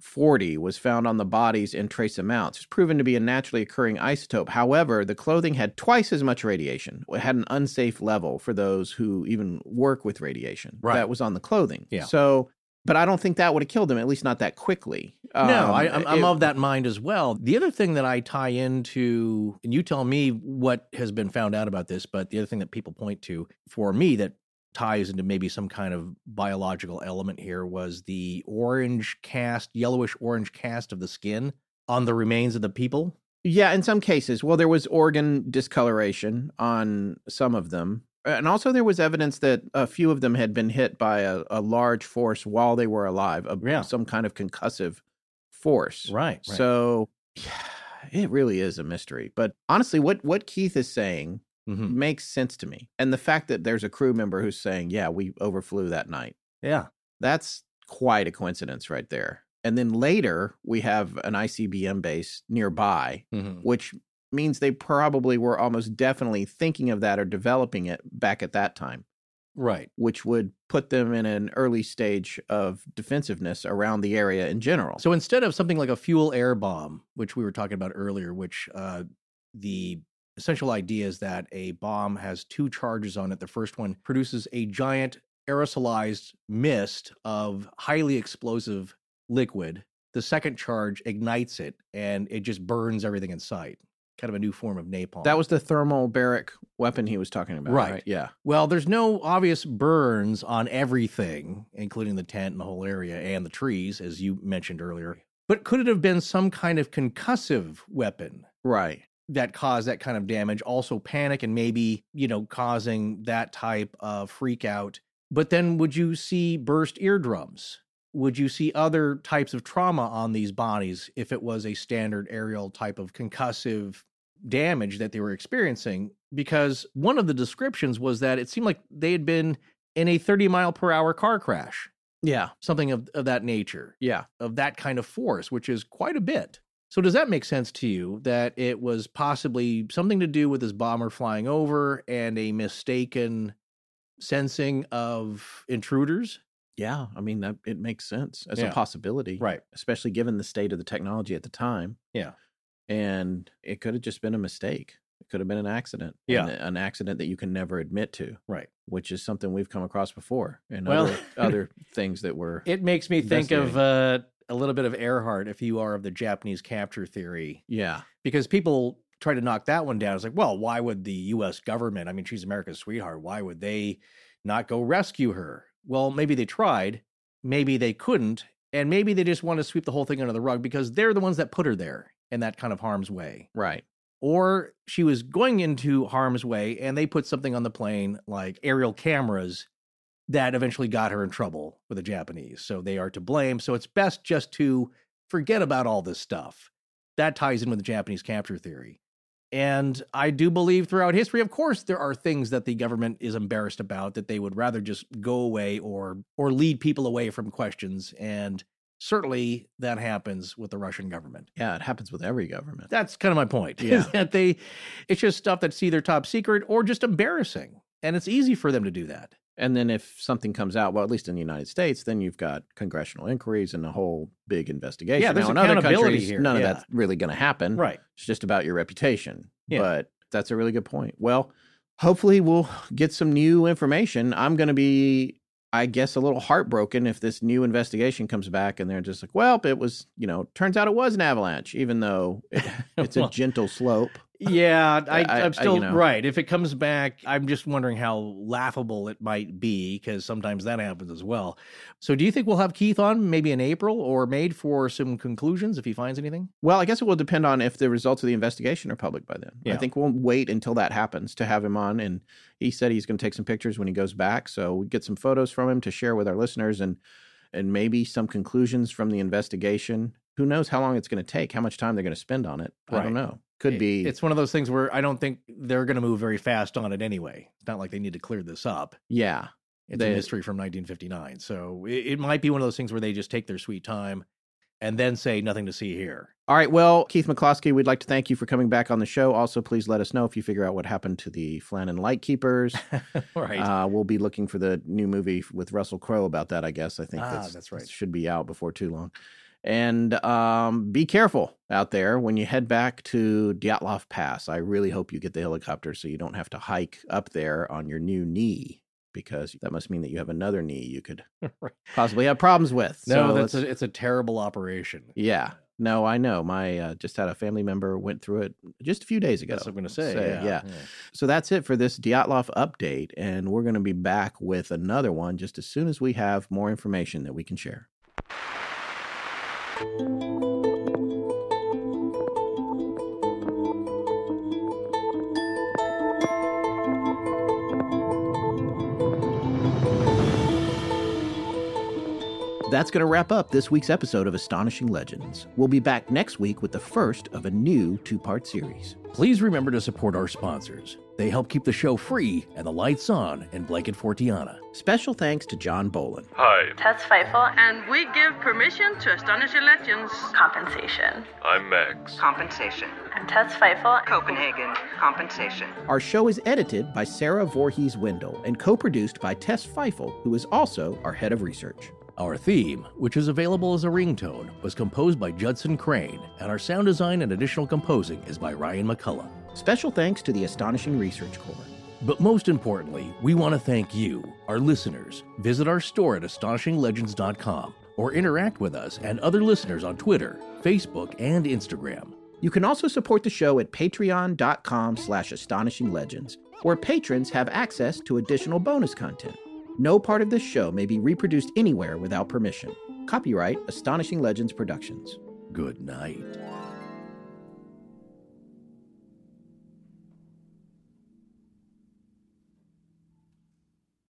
40, was found on the bodies in trace amounts. It's proven to be a naturally occurring isotope. However, the clothing had twice as much radiation. It had an unsafe level for those who even work with radiation. Right. That was on the clothing. Yeah. So, but I don't think that would have killed him, at least not that quickly. no, Um, I, I'm, I'm of that mind as well. The other thing that I tie into, and you tell me what has been found out about this, but the other thing that people point to for me that ties into maybe some kind of biological element here was the orange cast, yellowish orange cast of the skin on the remains of the people. Yeah, in some cases. Well, there was organ discoloration on some of them. And also, there was evidence that a few of them had been hit by a, a large force while they were alive, a, Yeah. some kind of concussive force. Right. So, it really is a mystery. But honestly, what, what Keith is saying Mhm. makes sense to me. And the fact that there's a crew member who's saying, yeah, we overflew that night, Yeah. that's quite a coincidence right there. And then later, we have an ICBM base nearby Mhm. which means they probably were almost definitely thinking of that or developing it back at that time, Right. which would put them in an early stage of defensiveness around the area in general. So instead of something like a fuel air bomb, which we were talking about earlier, which uh, the essential idea is that a bomb has two charges on it. The first one produces a giant aerosolized mist of highly explosive liquid. The second charge ignites it and it just burns everything in sight. Kind of a new form of napalm. that was the thermobaric weapon he was talking about, Right. right? Yeah. Well, there's no obvious burns on everything, including the tent and the whole area and the trees, as you mentioned earlier. But could it have been some kind of concussive weapon Right. That cause that kind of damage? Also, panic and maybe, you know, causing that type of freak out. But then would you see burst eardrums? Would you see other types of trauma on these bodies if it was a standard aerial type of concussive damage that they were experiencing? Because one of the descriptions was that it seemed like they had been in a 30 mile per hour car crash, Yeah. something of, of that nature, Yeah. of that kind of force, which is quite a bit. So, does that make sense to you that it was possibly something to do with this bomber flying over and a mistaken sensing of intruders? Yeah. I mean, that, it makes sense as Yeah. a possibility. Right. Especially given the state of the technology at the time. Yeah. And it could have just been a mistake. It could have been an accident. Yeah. and An accident that you can never admit to. Right. which is something we've come across before and Well- other, other things that were It makes me think of uh, a little bit of Earhart if you are of the Japanese capture theory, yeah because people try to knock that one down. It's like, well, why would the U.S. government? I mean, she's America's sweetheart. Why would they not go rescue her? Well, maybe they tried, maybe they couldn't, and maybe they just want to sweep the whole thing under the rug because they're the ones that put her there in that kind of harm's way. right Or she was going into harm's way and they put something on the plane like aerial cameras that eventually got her in trouble with the Japanese. So they are to blame. So it's best just to forget about all this stuff. That ties in with the Japanese capture theory. And I do believe throughout history, of course, there are things that the government is embarrassed about that they would rather just go away or or lead people away from questions. And certainly that happens with the Russian government. yeah it happens with every government That's kind of my point. Yeah. Is that they it's just stuff that's either top secret or just embarrassing. And it's easy for them to do that. And then if something comes out, well, at least in the United States, then you've got congressional inquiries and a whole big investigation. Yeah, there's now, in other countries, here, none yeah. of that's really going to happen. Right. It's just about your reputation. Yeah. But that's a really good point. Well, hopefully we'll get some new information. I'm going to be, I guess, a little heartbroken if this new investigation comes back and they're just like, well, it was, you know, turns out it was an avalanche, even though it, it's Well, a gentle slope. Yeah, I, I- I'm I- still you know. right. If it comes back, I'm just wondering how laughable it might be because sometimes that happens as well. So, do you think we'll have Keith on maybe in April or made for some conclusions if he finds anything? Well, I guess it will depend on if the results of the investigation are public by then. I think we'll wait until that happens to have him on. And he said he's going to take some pictures when he goes back. So we get some photos from him to share with our listeners and and maybe some conclusions from the investigation. Who knows how long it's going to take, how much time they're going to spend on it. I don't know. Could be. It's one of those things where I don't think they're going to move very fast on it anyway. It's not like they need to clear this up. yeah. It's They- a mystery from 1959. So, it, it might be one of those things where they just take their sweet time and then say nothing to see here. All right. Well, Keith McCloskey, we'd like to thank you for coming back on the show. Also, please let us know if you figure out what happened to the Flannan Lightkeepers. right. Uh, we'll be looking for the new movie with Russell Crowe about that. I guess I think Ah, that's, that's right. Should be out before too long. And um, be careful out there when you head back to Dyatlov Pass. I really hope you get the helicopter so you don't have to hike up there on your new knee because that must mean that you have another knee you could Right. possibly have problems with. No, So that's a, it's a terrible operation. yeah. No, I know. My uh, just had a family member went through it just a few days ago. That's what I'm going to say. Say, yeah, yeah. So that's it for this Dyatlov update, and we're going to be back with another one just as soon as we have more information that we can share. Thank you. That's going to wrap up this week's episode of Astonishing Legends. We'll be back next week with the first of a new two part series. Please remember to support our sponsors. They help keep the show free and the lights on in Blanket Fortiana. Special thanks to John Bolin. Hi, Tess Feifel And we give permission to Astonishing Legends. compensation. I'm Max. Compensation. I'm Tess Feifel. Copenhagen. Compensation. Our show is edited by Sarah Voorhees Wendell and co produced by Tess Feifel, who is also our head of research. Our theme, which is available as a ringtone, was composed by Judson Crane, and our sound design and additional composing is by Ryan McCullough. Special thanks to the Astonishing Research Corps. But most importantly, we want to thank you, our listeners. Visit our store at astonishinglegends.com or interact with us and other listeners on Twitter, Facebook, and Instagram. You can also support the show at patreon.com slash astonishinglegends, where patrons have access to additional bonus content. No part of this show may be reproduced anywhere without permission. Copyright Astonishing Legends Productions. Good night.